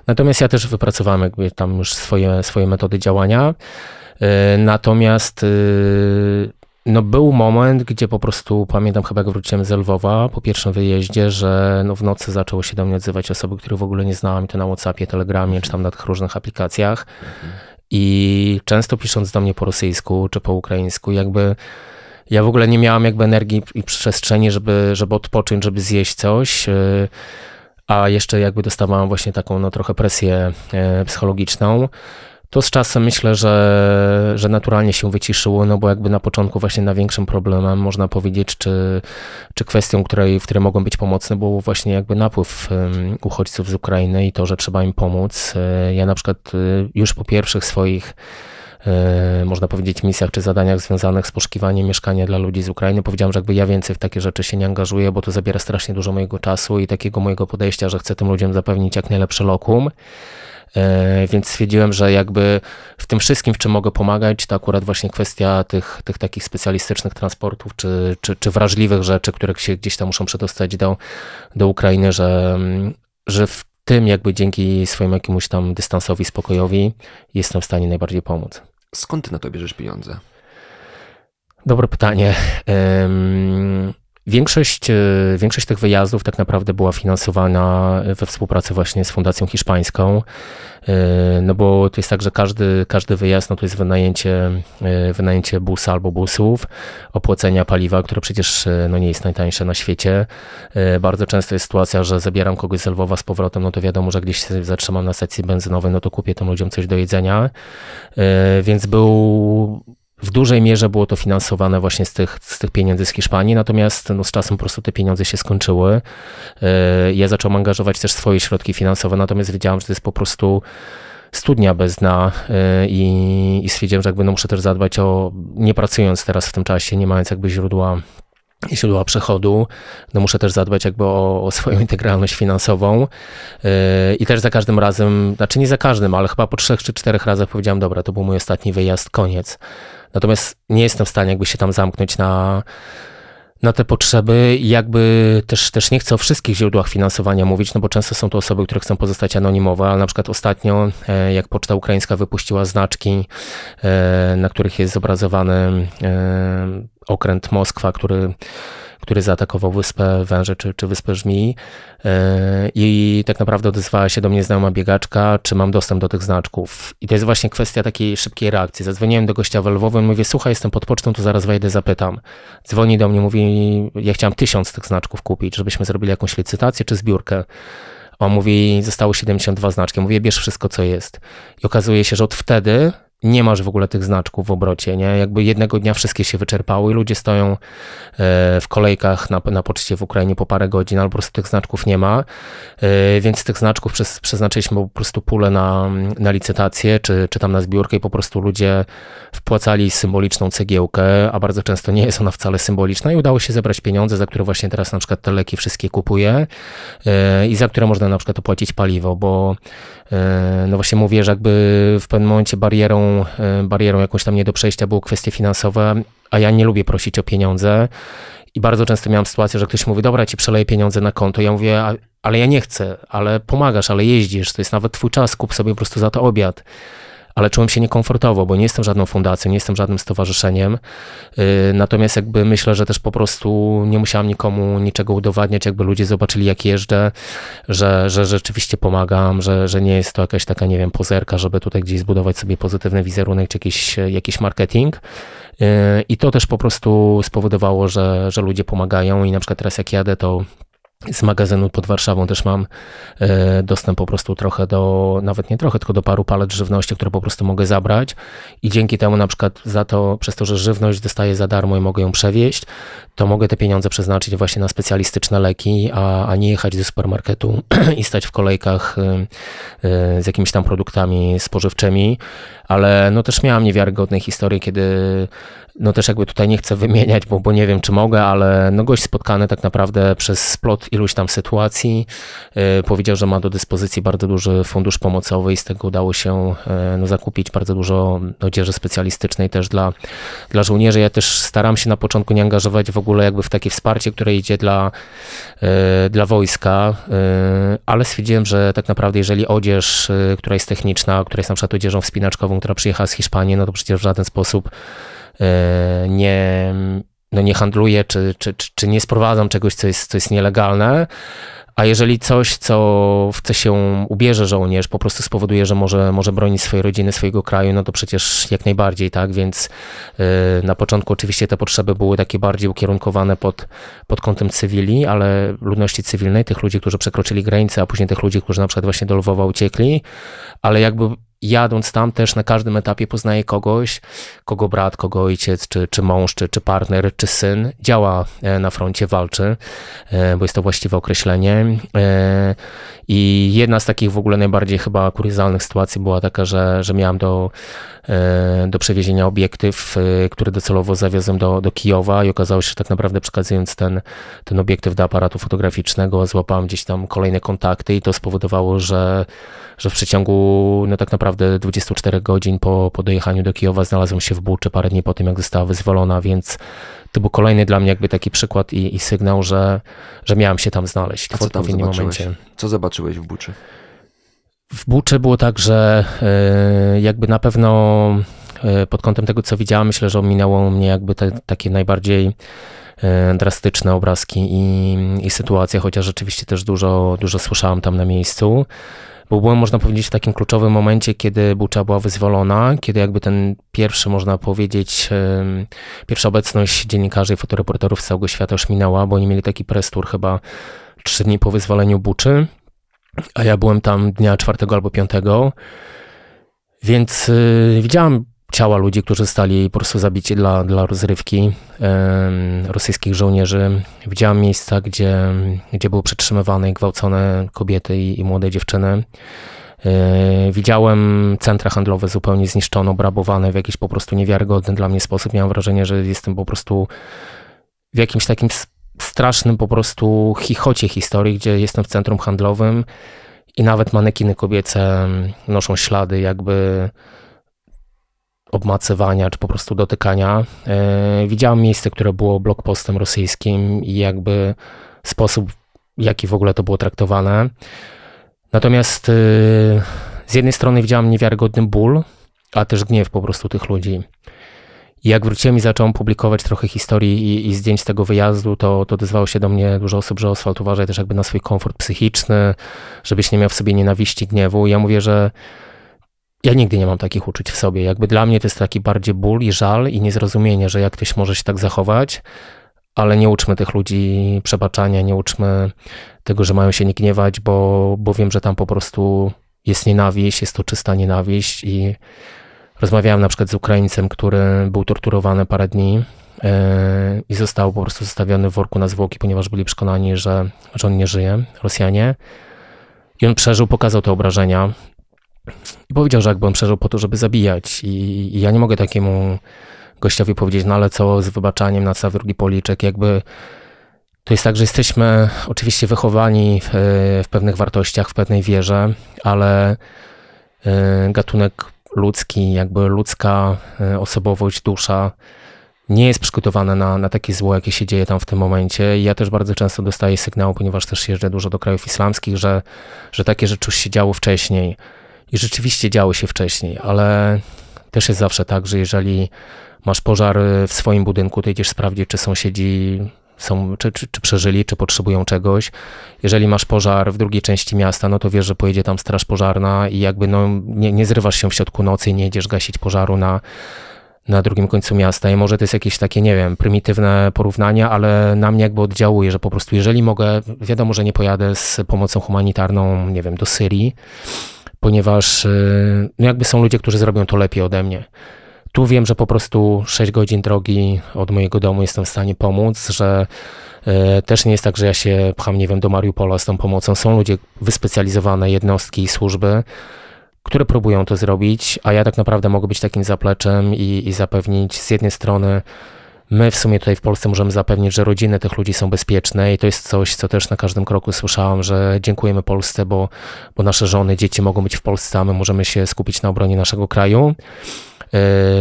Natomiast ja też wypracowałem jakby tam już swoje, swoje metody działania. E, natomiast e, no był moment, gdzie po prostu pamiętam chyba jak wróciłem z Lwowa po pierwszym wyjeździe, że no w nocy zaczęło się do mnie odzywać osoby, które w ogóle nie znałam, to na Whatsappie, Telegramie, czy tam na tych różnych aplikacjach. I często pisząc do mnie po rosyjsku czy po ukraińsku, jakby ja w ogóle nie miałam jakby energii i przestrzeni, żeby, żeby odpocząć, żeby zjeść coś. E, a jeszcze jakby dostawałam właśnie taką no, trochę presję e, psychologiczną, to z czasem myślę, że, że naturalnie się wyciszyło, no bo jakby na początku właśnie największym problemem, można powiedzieć, czy, czy kwestią, której, w której mogą być pomocne, był właśnie jakby napływ uchodźców z Ukrainy i to, że trzeba im pomóc. E, ja na przykład e, już po pierwszych swoich można powiedzieć, misjach czy zadaniach związanych z poszukiwaniem mieszkania dla ludzi z Ukrainy. Powiedziałem, że jakby ja więcej w takie rzeczy się nie angażuję, bo to zabiera strasznie dużo mojego czasu i takiego mojego podejścia, że chcę tym ludziom zapewnić jak najlepsze lokum. E, więc stwierdziłem, że jakby w tym wszystkim, w czym mogę pomagać, to akurat właśnie kwestia tych, tych takich specjalistycznych transportów, czy, czy, czy wrażliwych rzeczy, które się gdzieś tam muszą przedostać do, do Ukrainy, że, że w tym jakby dzięki swojemu jakiemuś tam dystansowi, spokojowi jestem w stanie najbardziej pomóc. Skąd ty na to bierzesz pieniądze? Dobre pytanie. Większość, e, większość tych wyjazdów tak naprawdę była finansowana we współpracy właśnie z Fundacją Hiszpańską, e, no bo to jest tak, że każdy, każdy wyjazd no to jest wynajęcie, e, wynajęcie busa albo busów, opłacenia paliwa, które przecież no nie jest najtańsze na świecie. Bardzo często jest sytuacja, że zabieram kogoś z Lwowa z powrotem, no to wiadomo, że gdzieś się zatrzymam na stacji benzynowej, no to kupię tym ludziom coś do jedzenia, więc był w dużej mierze było to finansowane właśnie z tych, z tych pieniędzy z Hiszpanii, natomiast no, z czasem po prostu te pieniądze się skończyły. E, ja zacząłem angażować też swoje środki finansowe, natomiast wiedziałem, że to jest po prostu studnia bez dna e, i, i stwierdziłem, że jakby no muszę też zadbać o, nie pracując teraz w tym czasie, nie mając jakby źródła źródła przychodu, no muszę też zadbać jakby o, o swoją integralność finansową yy, i też za każdym razem, znaczy nie za każdym, ale chyba po trzech czy czterech razach powiedziałem, dobra, to był mój ostatni wyjazd, koniec. Natomiast nie jestem w stanie jakby się tam zamknąć na, na te potrzeby. Jakby też, też nie chcę o wszystkich źródłach finansowania mówić, no bo często są to osoby, które chcą pozostać anonimowe, ale na przykład ostatnio, e, jak Poczta Ukraińska wypuściła znaczki, e, na których jest zobrazowany e, okręt Moskwa, który który zaatakował Wyspę Węży czy, czy Wyspę Żmii i tak naprawdę odezwała się do mnie znajoma biegaczka, czy mam dostęp do tych znaczków. I to jest właśnie kwestia takiej szybkiej reakcji. Zadzwoniłem do gościa w Lwowie, mówię, słuchaj, jestem pod pocztą, to zaraz wejdę, zapytam. Dzwoni do mnie, mówi, ja chciałem tysiąc tych znaczków kupić, żebyśmy zrobili jakąś licytację czy zbiórkę. On mówi, zostało 72 znaczki. Mówię, bierz wszystko, co jest. I okazuje się, że od wtedy nie masz w ogóle tych znaczków w obrocie, nie? Jakby jednego dnia wszystkie się wyczerpały i ludzie stoją e, w kolejkach na, na poczcie w Ukrainie po parę godzin, albo po prostu tych znaczków nie ma, e, więc tych znaczków przez, przeznaczyliśmy po prostu pulę na, na licytację, czy, czy tam na zbiórkę i po prostu ludzie wpłacali symboliczną cegiełkę, a bardzo często nie jest ona wcale symboliczna i udało się zebrać pieniądze, za które właśnie teraz na przykład te leki wszystkie kupuję e, i za które można na przykład opłacić paliwo, bo no właśnie mówię, że jakby w pewnym momencie barierą E, barierą jakąś tam nie do przejścia były kwestie finansowe, a ja nie lubię prosić o pieniądze. I bardzo często miałem sytuację, że ktoś mówi, dobra, ci przeleję pieniądze na konto. Ja mówię, ale ja nie chcę, ale pomagasz, ale jeździsz, to jest nawet twój czas, kup sobie po prostu za to obiad ale czułem się niekomfortowo, bo nie jestem żadną fundacją, nie jestem żadnym stowarzyszeniem. Y, natomiast jakby myślę, że też po prostu nie musiałam nikomu niczego udowadniać, jakby ludzie zobaczyli, jak jeżdżę, że, że rzeczywiście pomagam, że, że nie jest to jakaś taka, nie wiem, pozerka, żeby tutaj gdzieś zbudować sobie pozytywny wizerunek czy jakiś, jakiś marketing. Y, I to też po prostu spowodowało, że, że ludzie pomagają i na przykład teraz jak jadę, to z magazynu pod Warszawą też mam e, dostęp po prostu trochę do, nawet nie trochę, tylko do paru palet żywności, które po prostu mogę zabrać. I dzięki temu na przykład za to, przez to, że żywność dostaję za darmo i mogę ją przewieźć, to mogę te pieniądze przeznaczyć właśnie na specjalistyczne leki, a, a nie jechać do supermarketu i stać w kolejkach e, e, z jakimiś tam produktami spożywczymi, ale no też miałam niewiarygodne historie, kiedy no też jakby tutaj nie chcę wymieniać, bo, bo nie wiem, czy mogę, ale no gość spotkany tak naprawdę przez splot iluś tam sytuacji yy, powiedział, że ma do dyspozycji bardzo duży fundusz pomocowy i z tego udało się yy, no, zakupić bardzo dużo odzieży specjalistycznej też dla, dla żołnierzy. Ja też staram się na początku nie angażować w ogóle jakby w takie wsparcie, które idzie dla, yy, dla wojska, ale stwierdziłem, że tak naprawdę jeżeli odzież, która jest techniczna, która jest na przykład odzieżą wspinaczkową, która przyjechała z Hiszpanii, no to przecież w żaden sposób nie, no nie handluję, czy, czy, czy, czy nie sprowadzam czegoś, co jest, co jest nielegalne. A jeżeli coś, co w co się ubierze żołnierz, po prostu spowoduje, że może, może bronić swojej rodziny, swojego kraju, no to przecież jak najbardziej, tak? Więc yy, na początku oczywiście te potrzeby były takie bardziej ukierunkowane pod, pod kątem cywili, ale ludności cywilnej, tych ludzi, którzy przekroczyli granicę, a później tych ludzi, którzy na przykład właśnie do Lwowa uciekli, ale jakby jadąc tam też na każdym etapie poznaje kogoś, kogo brat, kogo ojciec, czy, czy mąż, czy, czy partner, czy syn działa e, na froncie, walczy, e, bo jest to właściwe określenie. E, I jedna z takich w ogóle najbardziej chyba kuriozalnych sytuacji była taka, że, że miałem do, do przewiezienia obiektyw, który docelowo zawiozłem do, do Kijowa i okazało się, że tak naprawdę przekazując ten, ten obiektyw do aparatu fotograficznego, złapałem gdzieś tam kolejne kontakty i to spowodowało, że że w przeciągu no tak naprawdę 24 godzin po, po dojechaniu do Kijowa znalazłem się w Buczy parę dni po tym, jak została wyzwolona, więc to był kolejny dla mnie jakby taki przykład i, i sygnał, że, że miałem się tam znaleźć A w odpowiednim momencie. Co zobaczyłeś w Buczy? W Buczy było tak, że e, jakby na pewno e, pod kątem tego, co widziałem, myślę, że ominęło mnie jakby te, takie najbardziej e, drastyczne obrazki i, i sytuacje, chociaż rzeczywiście też dużo, dużo słyszałem tam na miejscu bo byłem, można powiedzieć, w takim kluczowym momencie, kiedy Bucza była wyzwolona, kiedy jakby ten pierwszy, można powiedzieć, pierwsza obecność dziennikarzy i fotoreporterów z całego świata już minęła, bo oni mieli taki press tour chyba trzy dni po wyzwoleniu Buczy, a ja byłem tam dnia czwartego albo piątego, więc yy, widziałem ciała ludzi, którzy zostali po prostu zabici dla, dla rozrywki rosyjskich żołnierzy. Widziałem miejsca, gdzie, gdzie były przetrzymywane i gwałcone kobiety i, i młode dziewczyny. E, widziałem centra handlowe zupełnie zniszczone, obrabowane w jakiś po prostu niewiarygodny dla mnie sposób. Miałem wrażenie, że jestem po prostu w jakimś takim strasznym po prostu chichocie historii, gdzie jestem w centrum handlowym i nawet manekiny kobiece noszą ślady jakby obmacywania, czy po prostu dotykania. E, widziałem miejsce, które było blogpostem rosyjskim i jakby sposób, w jaki w ogóle to było traktowane. Natomiast e, z jednej strony widziałem niewiarygodny ból, a też gniew po prostu tych ludzi. Jak wróciłem i zacząłem publikować trochę historii i, i, zdjęć z tego wyjazdu, to, to odezwało się do mnie dużo osób, że Oswald uważaj też jakby na swój komfort psychiczny, żebyś nie miał w sobie nienawiści, gniewu. Ja mówię, że ja nigdy nie mam takich uczuć w sobie. Jakby dla mnie to jest taki bardziej ból i żal i niezrozumienie, że jak ktoś może się tak zachować, ale nie uczmy tych ludzi przebaczania, nie uczmy tego, że mają się nie gniewać, bo, bo wiem, że tam po prostu jest nienawiść, jest to czysta nienawiść i rozmawiałem na przykład z Ukraińcem, który był torturowany parę dni yy, i został po prostu zostawiony w worku na zwłoki, ponieważ byli przekonani, że, że on nie żyje, Rosjanie. I on przeżył, pokazał te obrażenia. I powiedział, że jakby on przeżył po to, żeby zabijać. I, I, ja nie mogę takiemu gościowi powiedzieć, no ale co z wybaczaniem na drugi policzek, jakby to jest tak, że jesteśmy oczywiście wychowani w, w pewnych wartościach, w pewnej wierze, ale y, gatunek ludzki, jakby ludzka y, osobowość, dusza nie jest przygotowana na, na takie zło, jakie się dzieje tam w tym momencie. I ja też bardzo często dostaję sygnał, ponieważ też jeżdżę dużo do krajów islamskich, że, że takie rzeczy już się działy wcześniej. I rzeczywiście działy się wcześniej, ale też jest zawsze tak, że jeżeli masz pożar w swoim budynku, to idziesz sprawdzić, czy sąsiedzi są, czy, czy, czy, przeżyli, czy potrzebują czegoś. Jeżeli masz pożar w drugiej części miasta, no to wiesz, że pojedzie tam straż pożarna i jakby no, nie, nie zrywasz się w środku nocy i nie jedziesz gasić pożaru na, na drugim końcu miasta. I może to jest jakieś takie, nie wiem, prymitywne porównania, ale na mnie jakby oddziałuje, że po prostu jeżeli mogę, wiadomo, że nie pojadę z pomocą humanitarną, nie wiem, do Syrii, ponieważ y, no jakby są ludzie, którzy zrobią to lepiej ode mnie. Tu wiem, że po prostu 6 godzin drogi od mojego domu jestem w stanie pomóc, że y, też nie jest tak, że ja się pcham, nie wiem, do Mariupola z tą pomocą. Są ludzie wyspecjalizowane, jednostki i służby, które próbują to zrobić, a ja tak naprawdę mogę być takim zapleczem i, i zapewnić z jednej strony My w sumie tutaj w Polsce możemy zapewnić, że rodziny tych ludzi są bezpieczne i to jest coś, co też na każdym kroku słyszałam, że dziękujemy Polsce, bo, bo nasze żony, dzieci mogą być w Polsce, a my możemy się skupić na obronie naszego kraju, yy,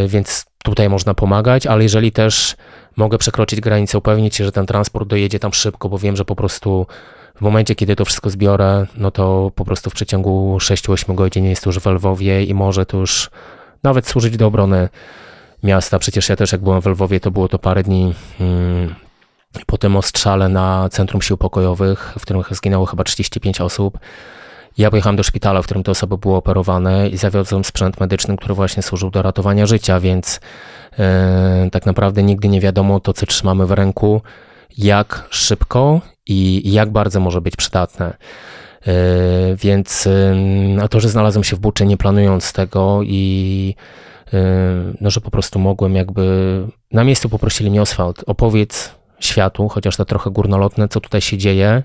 więc tutaj można pomagać, ale jeżeli też mogę przekroczyć granicę, upewnić się, że ten transport dojedzie tam szybko, bo wiem, że po prostu w momencie, kiedy to wszystko zbiorę, no to po prostu w przeciągu 6-8 godzin jest już w Lwowie i może to już nawet służyć do obrony miasta. Przecież ja też jak byłem w Lwowie, to było to parę dni hmm, po tym ostrzale na Centrum Sił Pokojowych, w którym zginęło chyba 35 osób. Ja pojechałem do szpitala, w którym te osoby były operowane i zawiozłem sprzęt medyczny, który właśnie służył do ratowania życia, więc yy, tak naprawdę nigdy nie wiadomo to, co trzymamy w ręku, jak szybko i jak bardzo może być przydatne. Yy, więc yy, to, że znalazłem się w Buczy, nie planując tego i no, że po prostu mogłem jakby, na miejscu poprosili mnie Oswald, opowiedz światu, chociaż to trochę górnolotne, co tutaj się dzieje.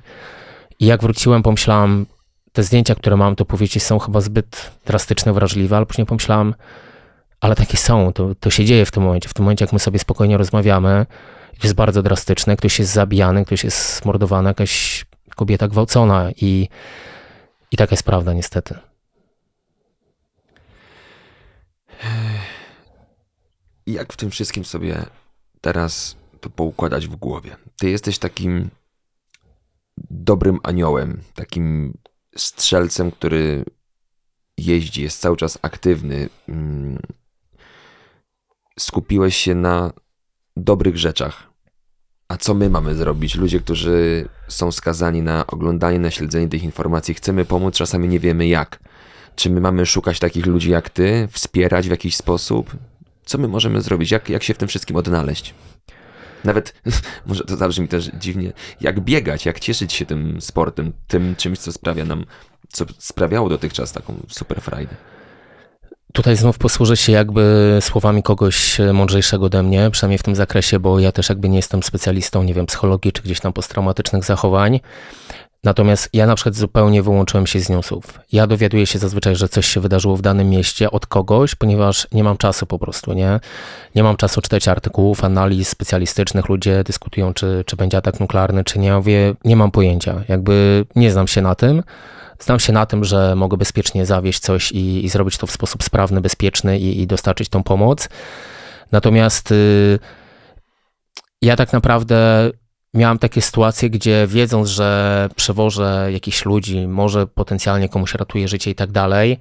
I jak wróciłem, pomyślałam, te zdjęcia, które mam, to powiedzieć, są chyba zbyt drastyczne, wrażliwe, ale później pomyślałam, ale takie są, to, to się dzieje w tym momencie. W tym momencie, jak my sobie spokojnie rozmawiamy, to jest bardzo drastyczne, ktoś jest zabijany, ktoś jest smordowany, jakaś kobieta gwałcona i, i taka jest prawda niestety. Jak w tym wszystkim sobie teraz to poukładać w głowie? Ty jesteś takim dobrym aniołem, takim strzelcem, który jeździ, jest cały czas aktywny. Mm. Skupiłeś się na dobrych rzeczach. A co my mamy zrobić? Ludzie, którzy są skazani na oglądanie, na śledzenie tych informacji, chcemy pomóc, czasami nie wiemy jak. Czy my mamy szukać takich ludzi jak ty, wspierać w jakiś sposób? Co my możemy zrobić? Jak, jak się w tym wszystkim odnaleźć? Nawet, może to zabrzmi też dziwnie, jak biegać, jak cieszyć się tym sportem, tym czymś, co sprawia nam, co sprawiało dotychczas taką super frajdę. Tutaj znów posłużę się jakby słowami kogoś mądrzejszego ode mnie, przynajmniej w tym zakresie, bo ja też jakby nie jestem specjalistą, nie wiem, psychologii czy gdzieś tam posttraumatycznych zachowań. Natomiast ja na przykład zupełnie wyłączyłem się z newsów. Ja dowiaduję się zazwyczaj, że coś się wydarzyło w danym mieście od kogoś, ponieważ nie mam czasu po prostu, nie? Nie mam czasu czytać artykułów, analiz specjalistycznych. Ludzie dyskutują, czy, czy będzie atak nuklearny, czy nie. Ja mówię, nie mam pojęcia. Jakby nie znam się na tym. znam się na tym, że mogę bezpiecznie zawieźć coś i, i zrobić to w sposób sprawny, bezpieczny i, i dostarczyć tą pomoc. Natomiast y, ja tak naprawdę miałem takie sytuacje, gdzie wiedząc, że przewożę jakichś ludzi, może potencjalnie komuś ratuję życie i tak dalej,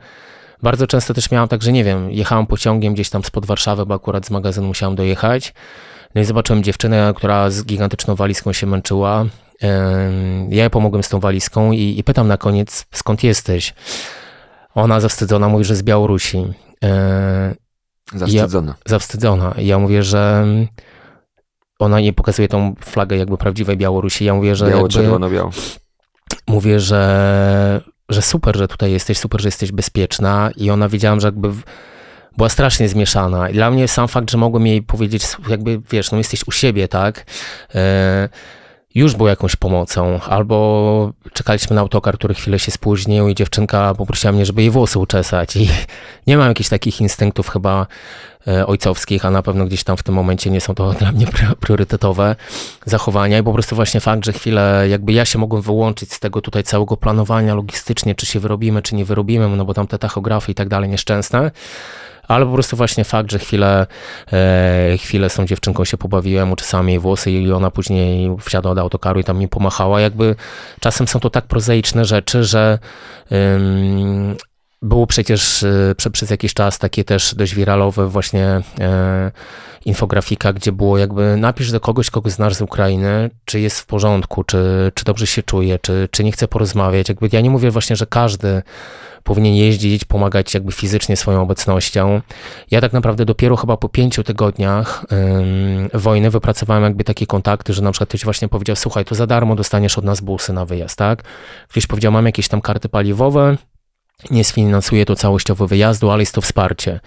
bardzo często też miałem tak, że nie wiem, jechałem pociągiem gdzieś tam spod Warszawy, bo akurat z magazynu musiałem dojechać. No i zobaczyłem dziewczynę, która z gigantyczną walizką się męczyła. Ja jej pomogłem z tą walizką i, i pytam na koniec, skąd jesteś? Ona zawstydzona mówi, że z Białorusi. Zawstydzona. Ja, zawstydzona. Ja mówię, że ona nie pokazuje tą flagę jakby prawdziwej Białorusi. Ja mówię, że. Biało, czerwono, biało. Mówię, że, że super, że tutaj jesteś, super, że jesteś bezpieczna. I ona wiedziałam, że jakby była strasznie zmieszana. I dla mnie sam fakt, że mogłem jej powiedzieć, jakby wiesz, no jesteś u siebie, tak? E, już był jakąś pomocą, albo czekaliśmy na autokar, który chwilę się spóźnił i dziewczynka poprosiła mnie, żeby jej włosy uczesać. I nie mam jakichś takich instynktów chyba e, ojcowskich, a na pewno gdzieś tam w tym momencie nie są to dla mnie priorytetowe zachowania. I po prostu właśnie fakt, że chwilę jakby ja się mogłem wyłączyć z tego tutaj całego planowania logistycznie, czy się wyrobimy, czy nie wyrobimy, no bo tam te tachografy i tak dalej nieszczęsne, ale po prostu właśnie fakt, że chwilę, e, chwilę z tą dziewczynką się pobawiłem, uczesałem jej włosy i ona później wsiadła do autokaru i tam mi pomachała. Jakby czasem są to tak prozaiczne rzeczy, że ym, było przecież y, prze, przez jakiś czas takie też dość wiralowe właśnie e, infografika, gdzie było jakby napisz do kogoś, kogo znasz z Ukrainy, czy jest w porządku, czy, czy dobrze się czuje, czy, czy nie chce porozmawiać. Jakby ja nie mówię właśnie, że każdy powinien jeździć, pomagać jakby fizycznie swoją obecnością. Ja tak naprawdę dopiero chyba po pięciu tygodniach ym, wojny wypracowałem jakby takie kontakty, że na przykład ktoś właśnie powiedział, słuchaj, to za darmo dostaniesz od nas busy na wyjazd, tak? Ktoś powiedział, mam jakieś tam karty paliwowe, nie sfinansuje to całościowo wyjazdu, ale jest to wsparcie.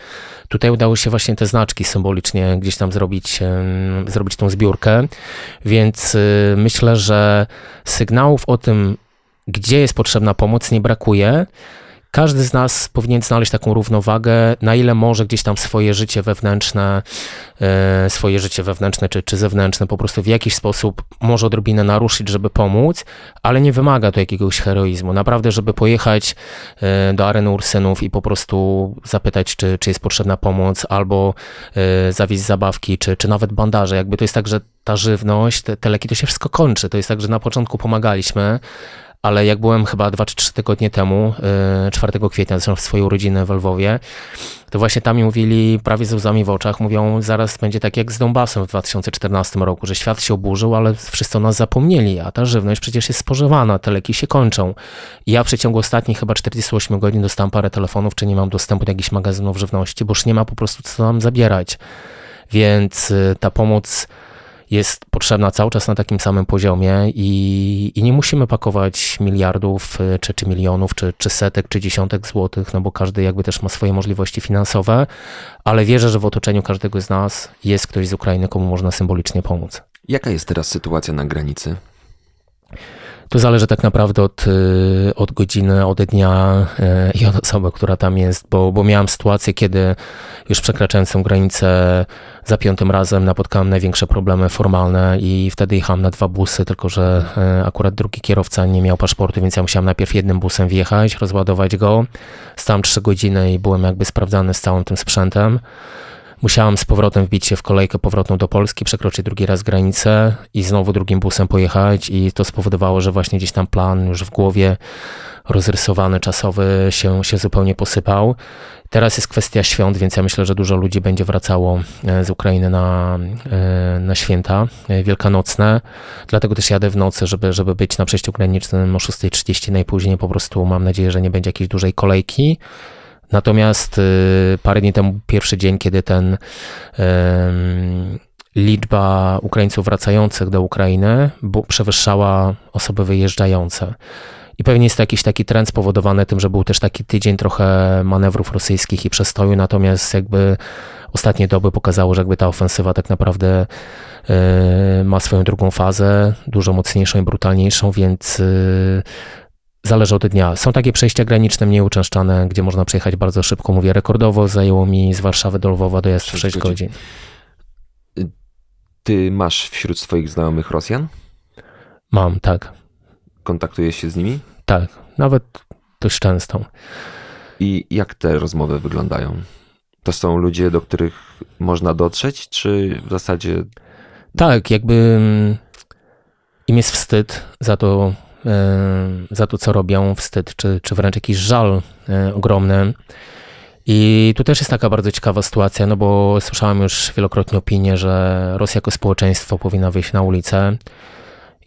Tutaj udało się właśnie te znaczki symbolicznie gdzieś tam zrobić, zrobić tą zbiórkę, więc y, myślę, że sygnałów o tym, gdzie jest potrzebna pomoc, nie brakuje każdy z nas powinien znaleźć taką równowagę, na ile może gdzieś tam swoje życie wewnętrzne, e, swoje życie wewnętrzne czy, czy zewnętrzne po prostu w jakiś sposób może odrobinę naruszyć, żeby pomóc, ale nie wymaga to jakiegoś heroizmu. Naprawdę, żeby pojechać e, do areny Ursynów i po prostu zapytać, czy, czy jest potrzebna pomoc, albo e, zawieźć zabawki, czy, czy nawet bandaże. Jakby to jest tak, że ta żywność, te, te leki, to się wszystko kończy. To jest tak, że na początku pomagaliśmy, ale jak byłem chyba 2 czy 3 tygodnie temu, 4 y, kwietnia, zresztą w swojej urodziny w Lwowie, to właśnie tam mi mówili prawie z łzami w oczach, mówią, zaraz będzie tak jak z Donbasem w 2014 roku, że świat się oburzył, ale wszyscy o nas zapomnieli, a ta żywność przecież jest spożywana, te leki się kończą. I ja w przeciągu ostatnich chyba 48 godzin dostałem parę telefonów, czy nie mam dostępu do jakichś magazynów żywności, bo już nie ma po prostu co nam zabierać. Więc y, ta pomoc jest potrzebna cały czas na takim samym poziomie i, i nie musimy pakować miliardów, y, czy, czy milionów, czy, czy setek, czy dziesiątek złotych, no bo każdy jakby też ma swoje możliwości finansowe, ale wierzę, że w otoczeniu każdego z nas jest ktoś z Ukrainy, komu można symbolicznie pomóc. Jaka jest teraz sytuacja na granicy? To zależy tak naprawdę od, y, od godziny, od dnia y, i od osoby, która tam jest, bo, bo miałam sytuację, kiedy już przekraczając tę granicę za piątym razem napotkałem największe problemy formalne i wtedy jechałem na dwa busy, tylko że y, akurat drugi kierowca nie miał paszportu, więc ja musiałem najpierw jednym busem wjechać, rozładować go. Stałem trzy godziny i byłem jakby sprawdzany z całym tym sprzętem. Musiałam z powrotem wbić się w kolejkę powrotną do Polski, przekroczyć drugi raz granicę i znowu drugim busem pojechać i to spowodowało, że właśnie gdzieś tam plan już w głowie rozrysowany, czasowy się, się zupełnie posypał. Teraz jest kwestia świąt, więc ja myślę, że dużo ludzi będzie wracało e, z Ukrainy na, e, na święta e, wielkanocne. Dlatego też jadę w nocy, żeby, żeby być na przejściu granicznym o 6.30 najpóźniej. Po prostu mam nadzieję, że nie będzie jakiejś dużej kolejki. Natomiast y, parę dni temu, pierwszy dzień, kiedy ten liczba Ukraińców wracających do Ukrainy przewyższała osoby wyjeżdżające. I pewnie jest to jakiś taki trend spowodowany tym, że był też taki tydzień trochę manewrów rosyjskich i przestoju, natomiast jakby ostatnie doby pokazało, że jakby ta ofensywa tak naprawdę y, ma swoją drugą fazę, dużo mocniejszą i brutalniejszą, więc y, Zależy od dnia. Są takie przejścia graniczne, mniej uczęszczane, gdzie można przejechać bardzo szybko. Mówię, rekordowo zajęło mi z Warszawy do Lwowa dojazd w 6 godzin. godzin. Ty masz wśród swoich znajomych Rosjan? Mam, tak. Kontaktujesz się z nimi? Tak. Nawet dość częstą. I jak te rozmowy wyglądają? To są ludzie, do których można dotrzeć, czy w zasadzie. Tak, jakby mm, im jest wstyd za to, za to co robią, wstyd, czy, czy wręcz jakiś żal e, ogromny. I tu też jest taka bardzo ciekawa sytuacja, no bo słyszałem już wielokrotnie opinię, że Rosja jako społeczeństwo powinna wyjść na ulicę.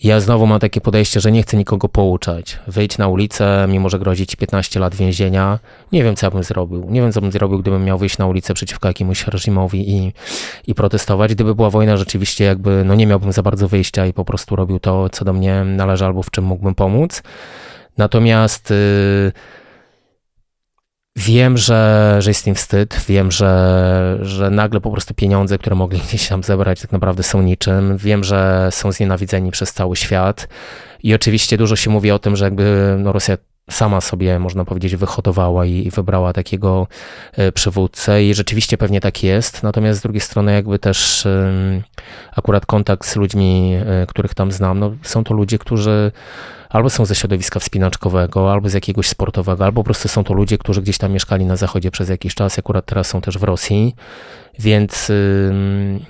Ja znowu mam takie podejście, że nie chcę nikogo pouczać. Wyjdź na ulicę, mimo że grozi ci 15 lat więzienia. Nie wiem, co ja bym zrobił. Nie wiem, co bym zrobił, gdybym miał wyjść na ulicę przeciwko jakiemuś reżimowi i, i protestować. Gdyby była wojna, rzeczywiście jakby, no nie miałbym za bardzo wyjścia i po prostu robił to, co do mnie należy albo w czym mógłbym pomóc. Natomiast... Yy, Wiem, że, że jest im wstyd, wiem, że, że nagle po prostu pieniądze, które mogli gdzieś tam zebrać, tak naprawdę są niczym. Wiem, że są znienawidzeni przez cały świat. I oczywiście dużo się mówi o tym, że jakby no, Rosja sama sobie, można powiedzieć, wyhodowała i, i wybrała takiego y, przywódcę i rzeczywiście pewnie tak jest. Natomiast z drugiej strony jakby też y, akurat kontakt z ludźmi, y, których tam znam, no, są to ludzie, którzy albo są ze środowiska wspinaczkowego, albo z jakiegoś sportowego, albo po prostu są to ludzie, którzy gdzieś tam mieszkali na zachodzie przez jakiś czas, akurat teraz są też w Rosji, więc yy,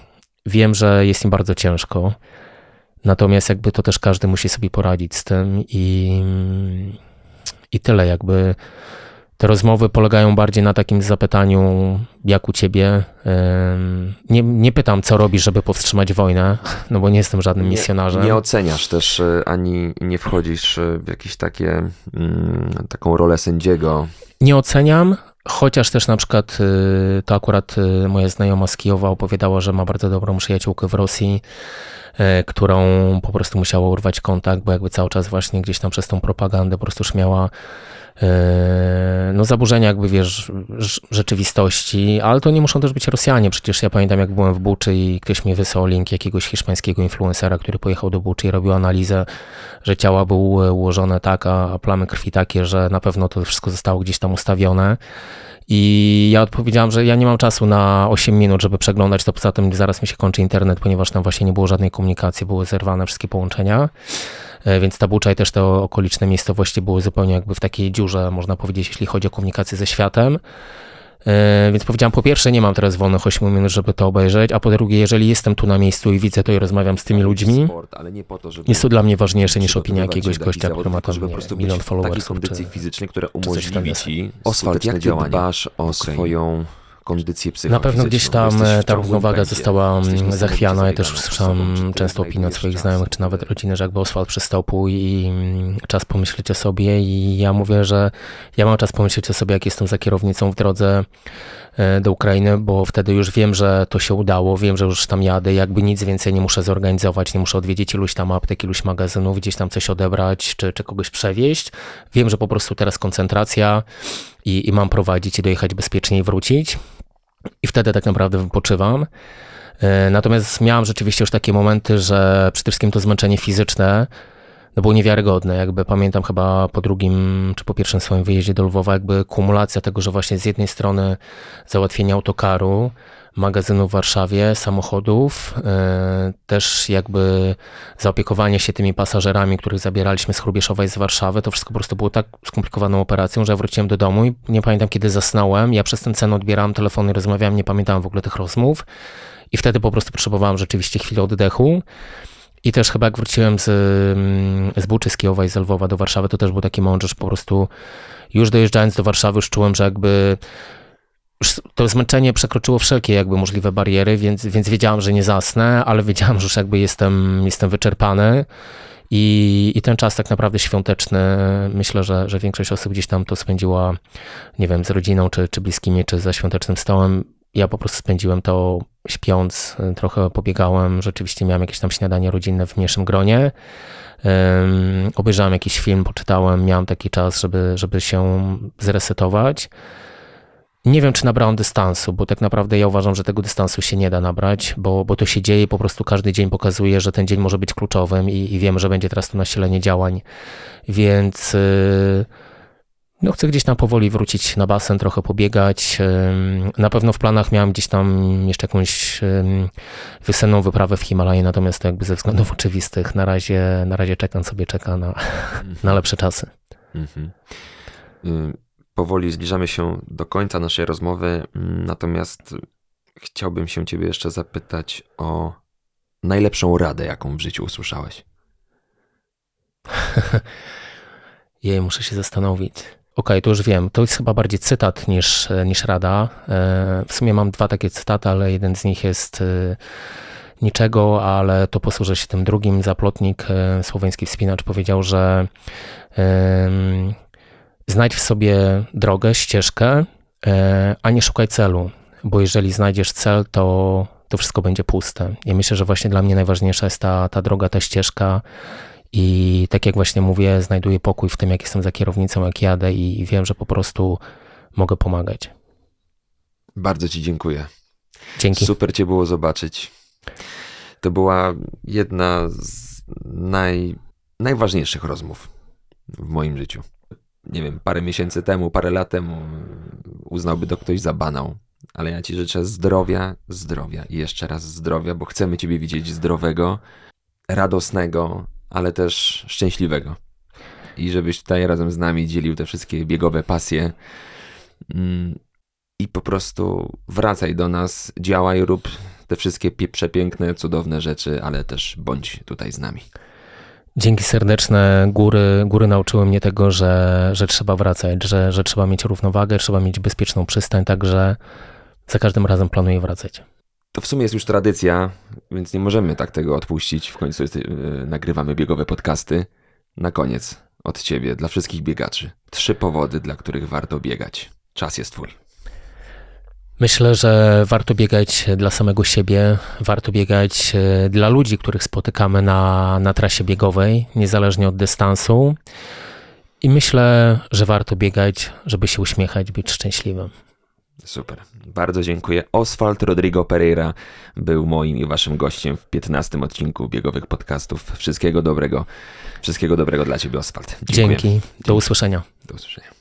wiem, że jest im bardzo ciężko. Natomiast jakby to też każdy musi sobie poradzić z tym i, i tyle jakby te rozmowy polegają bardziej na takim zapytaniu, jak u ciebie. Nie, nie pytam, co robisz, żeby powstrzymać wojnę, no bo nie jestem żadnym misjonarzem. Nie, nie oceniasz też e, ani nie wchodzisz e, w jakieś takie, mm, taką rolę sędziego. Nie oceniam, chociaż też na przykład y, to akurat moja znajoma z Kijowa opowiadała, że ma bardzo dobrą przyjaciółkę w Rosji, e, którą po prostu musiała urwać kontakt, bo jakby cały czas właśnie gdzieś tam przez tą propagandę po prostu już miała E, no zaburzenia jakby, wiesz, rzeczywistości, ale to nie muszą też być Rosjanie. Przecież ja pamiętam, jak byłem w Buczy i ktoś mi wysłał link jakiegoś hiszpańskiego influencera, który pojechał do Buczy i robił analizę, że ciała były ułożone tak, a plamy krwi takie, że na pewno to wszystko zostało gdzieś tam ustawione. I ja odpowiedziałam, że ja nie mam czasu na 8 minut, żeby przeglądać to. Poza tym zaraz mi się kończy internet, ponieważ tam właśnie nie było żadnej komunikacji, były zerwane wszystkie połączenia. E, więc Tabucza i też te okoliczne miejscowości były zupełnie jakby w takiej dziurze, można powiedzieć, jeśli chodzi o komunikację ze światem. E, więc powiedziałam, po pierwsze, nie mam teraz wolnych 8 minut, żeby to obejrzeć, a po drugie, jeżeli jestem tu na miejscu i widzę to i rozmawiam z tymi ludźmi, jest to dla mnie ważniejsze niż opinia jakiegoś gościa, który ma tam nie, milion followersów. kondycji fizycznej, która umożliwi ci Oswald, jak ty dbasz o swoją kondycję psychiczną. Na pewno gdzieś tam e, ta równowaga została mm, zachwiana. Ja też słyszałem często opinię od swoich znajomych, czy nawet rodziny, że jakby Oswald przystał i mm, czas pomyśleć o sobie i ja mówię, że ja mam czas pomyśleć o sobie, jak jestem za kierownicą w drodze do Ukrainy, bo wtedy już wiem, że to się udało, wiem, że już tam jadę, jakby nic więcej nie muszę zorganizować, nie muszę odwiedzić iluś tam aptek, iluś magazynów, gdzieś tam coś odebrać, czy, czy kogoś przewieźć. Wiem, że po prostu teraz koncentracja i, i mam prowadzić i dojechać bezpiecznie i wrócić. I wtedy tak naprawdę wypoczywam. E, natomiast miałem rzeczywiście już takie momenty, że przede wszystkim to zmęczenie fizyczne no było niewiarygodne. Jakby pamiętam chyba po drugim czy po pierwszym swoim wyjeździe do Lwowa, jakby kumulacja tego, że właśnie z jednej strony załatwienie autokaru, magazynu w Warszawie, samochodów, e, też jakby zaopiekowanie się tymi pasażerami, których zabieraliśmy z Chrubieszowa i z Warszawy, to wszystko po prostu było tak skomplikowaną operacją, że ja wróciłem do domu i nie pamiętam kiedy zasnąłem. Ja przez ten sen odbierałem telefon i rozmawiałem, nie pamiętałem w ogóle tych rozmów i wtedy po prostu potrzebowałem rzeczywiście chwili oddechu. I też chyba jak wróciłem z, mm, z Buczy, z Kijowa i z Lwowa do Warszawy, to też był taki moment, że po prostu już dojeżdżając do Warszawy już czułem, że jakby to zmęczenie przekroczyło wszelkie jakby możliwe bariery, więc, więc wiedziałam, że nie zasnę, ale wiedziałam, że już jakby jestem, jestem wyczerpany. I, I ten czas tak naprawdę świąteczny, myślę, że, że większość osób gdzieś tam to spędziła, nie wiem, z rodziną, czy, czy bliskimi, czy za świątecznym stołem. Ja po prostu spędziłem to śpiąc, trochę pobiegałem, rzeczywiście miałem jakieś tam śniadanie rodzinne w mniejszym gronie. Um, obejrzałem jakiś film, poczytałem, miałem taki czas, żeby, żeby się zresetować. Nie wiem, czy nabrałem dystansu, bo tak naprawdę ja uważam, że tego dystansu się nie da nabrać, bo, bo to się dzieje, po prostu każdy dzień pokazuje, że ten dzień może być kluczowym i, i wiem, że będzie teraz to nasilenie działań, więc yy, no chcę gdzieś tam powoli wrócić na basen, trochę pobiegać. Na pewno w planach miałem gdzieś tam jeszcze jakąś wiosenną wyprawę w Himalaje, natomiast to jakby ze względów oczywistych na razie, na razie czekam sobie, czeka na, na lepsze czasy. Mhm. Powoli zbliżamy się do końca naszej rozmowy, mm, natomiast chciałbym się ciebie jeszcze zapytać o najlepszą radę, jaką w życiu usłyszałeś. Jej, muszę się zastanowić. Okej, to już wiem. To jest chyba bardziej cytat niż, niż rada. E, W sumie mam dwa takie cytaty, ale jeden z nich jest e, niczego, ale to posłużę się tym drugim. Zaplotnik, e, słoweński wspinacz, powiedział, że znajdź w sobie drogę, ścieżkę, a nie szukaj celu, bo jeżeli znajdziesz cel, to, to wszystko będzie puste. I myślę, że właśnie dla mnie najważniejsza jest ta, ta droga, ta ścieżka, i tak jak właśnie mówię, znajduję pokój w tym, jak jestem za kierownicą, jak jadę i wiem, że po prostu mogę pomagać. Bardzo Ci dziękuję. Dzięki. Super Cię było zobaczyć. To była jedna z naj, najważniejszych rozmów w moim życiu. Nie wiem, parę miesięcy temu, parę lat temu uznałby to ktoś za banał. Ale ja Ci życzę zdrowia, zdrowia i jeszcze raz zdrowia, bo chcemy Ciebie widzieć zdrowego, radosnego, ale też szczęśliwego. I żebyś tutaj razem z nami dzielił te wszystkie biegowe pasje. Mm, I po prostu wracaj do nas, działaj, rób te wszystkie przepiękne, cudowne rzeczy, ale też bądź tutaj z nami. Dzięki serdeczne. Góry, góry nauczyły mnie tego, że, że trzeba wracać, że, że trzeba mieć równowagę, trzeba mieć bezpieczną przystań, także za każdym razem planuję wracać. To w sumie jest już tradycja, więc nie możemy tak tego odpuścić. W końcu jest, yy, nagrywamy biegowe podcasty. Na koniec od ciebie, dla wszystkich biegaczy. Trzy powody, dla których warto biegać. Czas jest twój. Myślę, że warto biegać dla samego siebie, warto biegać e, dla ludzi, których spotykamy na, na trasie biegowej, niezależnie od dystansu. I myślę, że warto biegać, żeby się uśmiechać, być szczęśliwym. Super. Bardzo dziękuję. Oswald Rodrigo Pereira był moim i waszym gościem w 15 odcinku biegowych podcastów. Wszystkiego dobrego. Wszystkiego dobrego dla ciebie, Oswald. Dziękuję. Dzięki. Do usłyszenia. Do usłyszenia.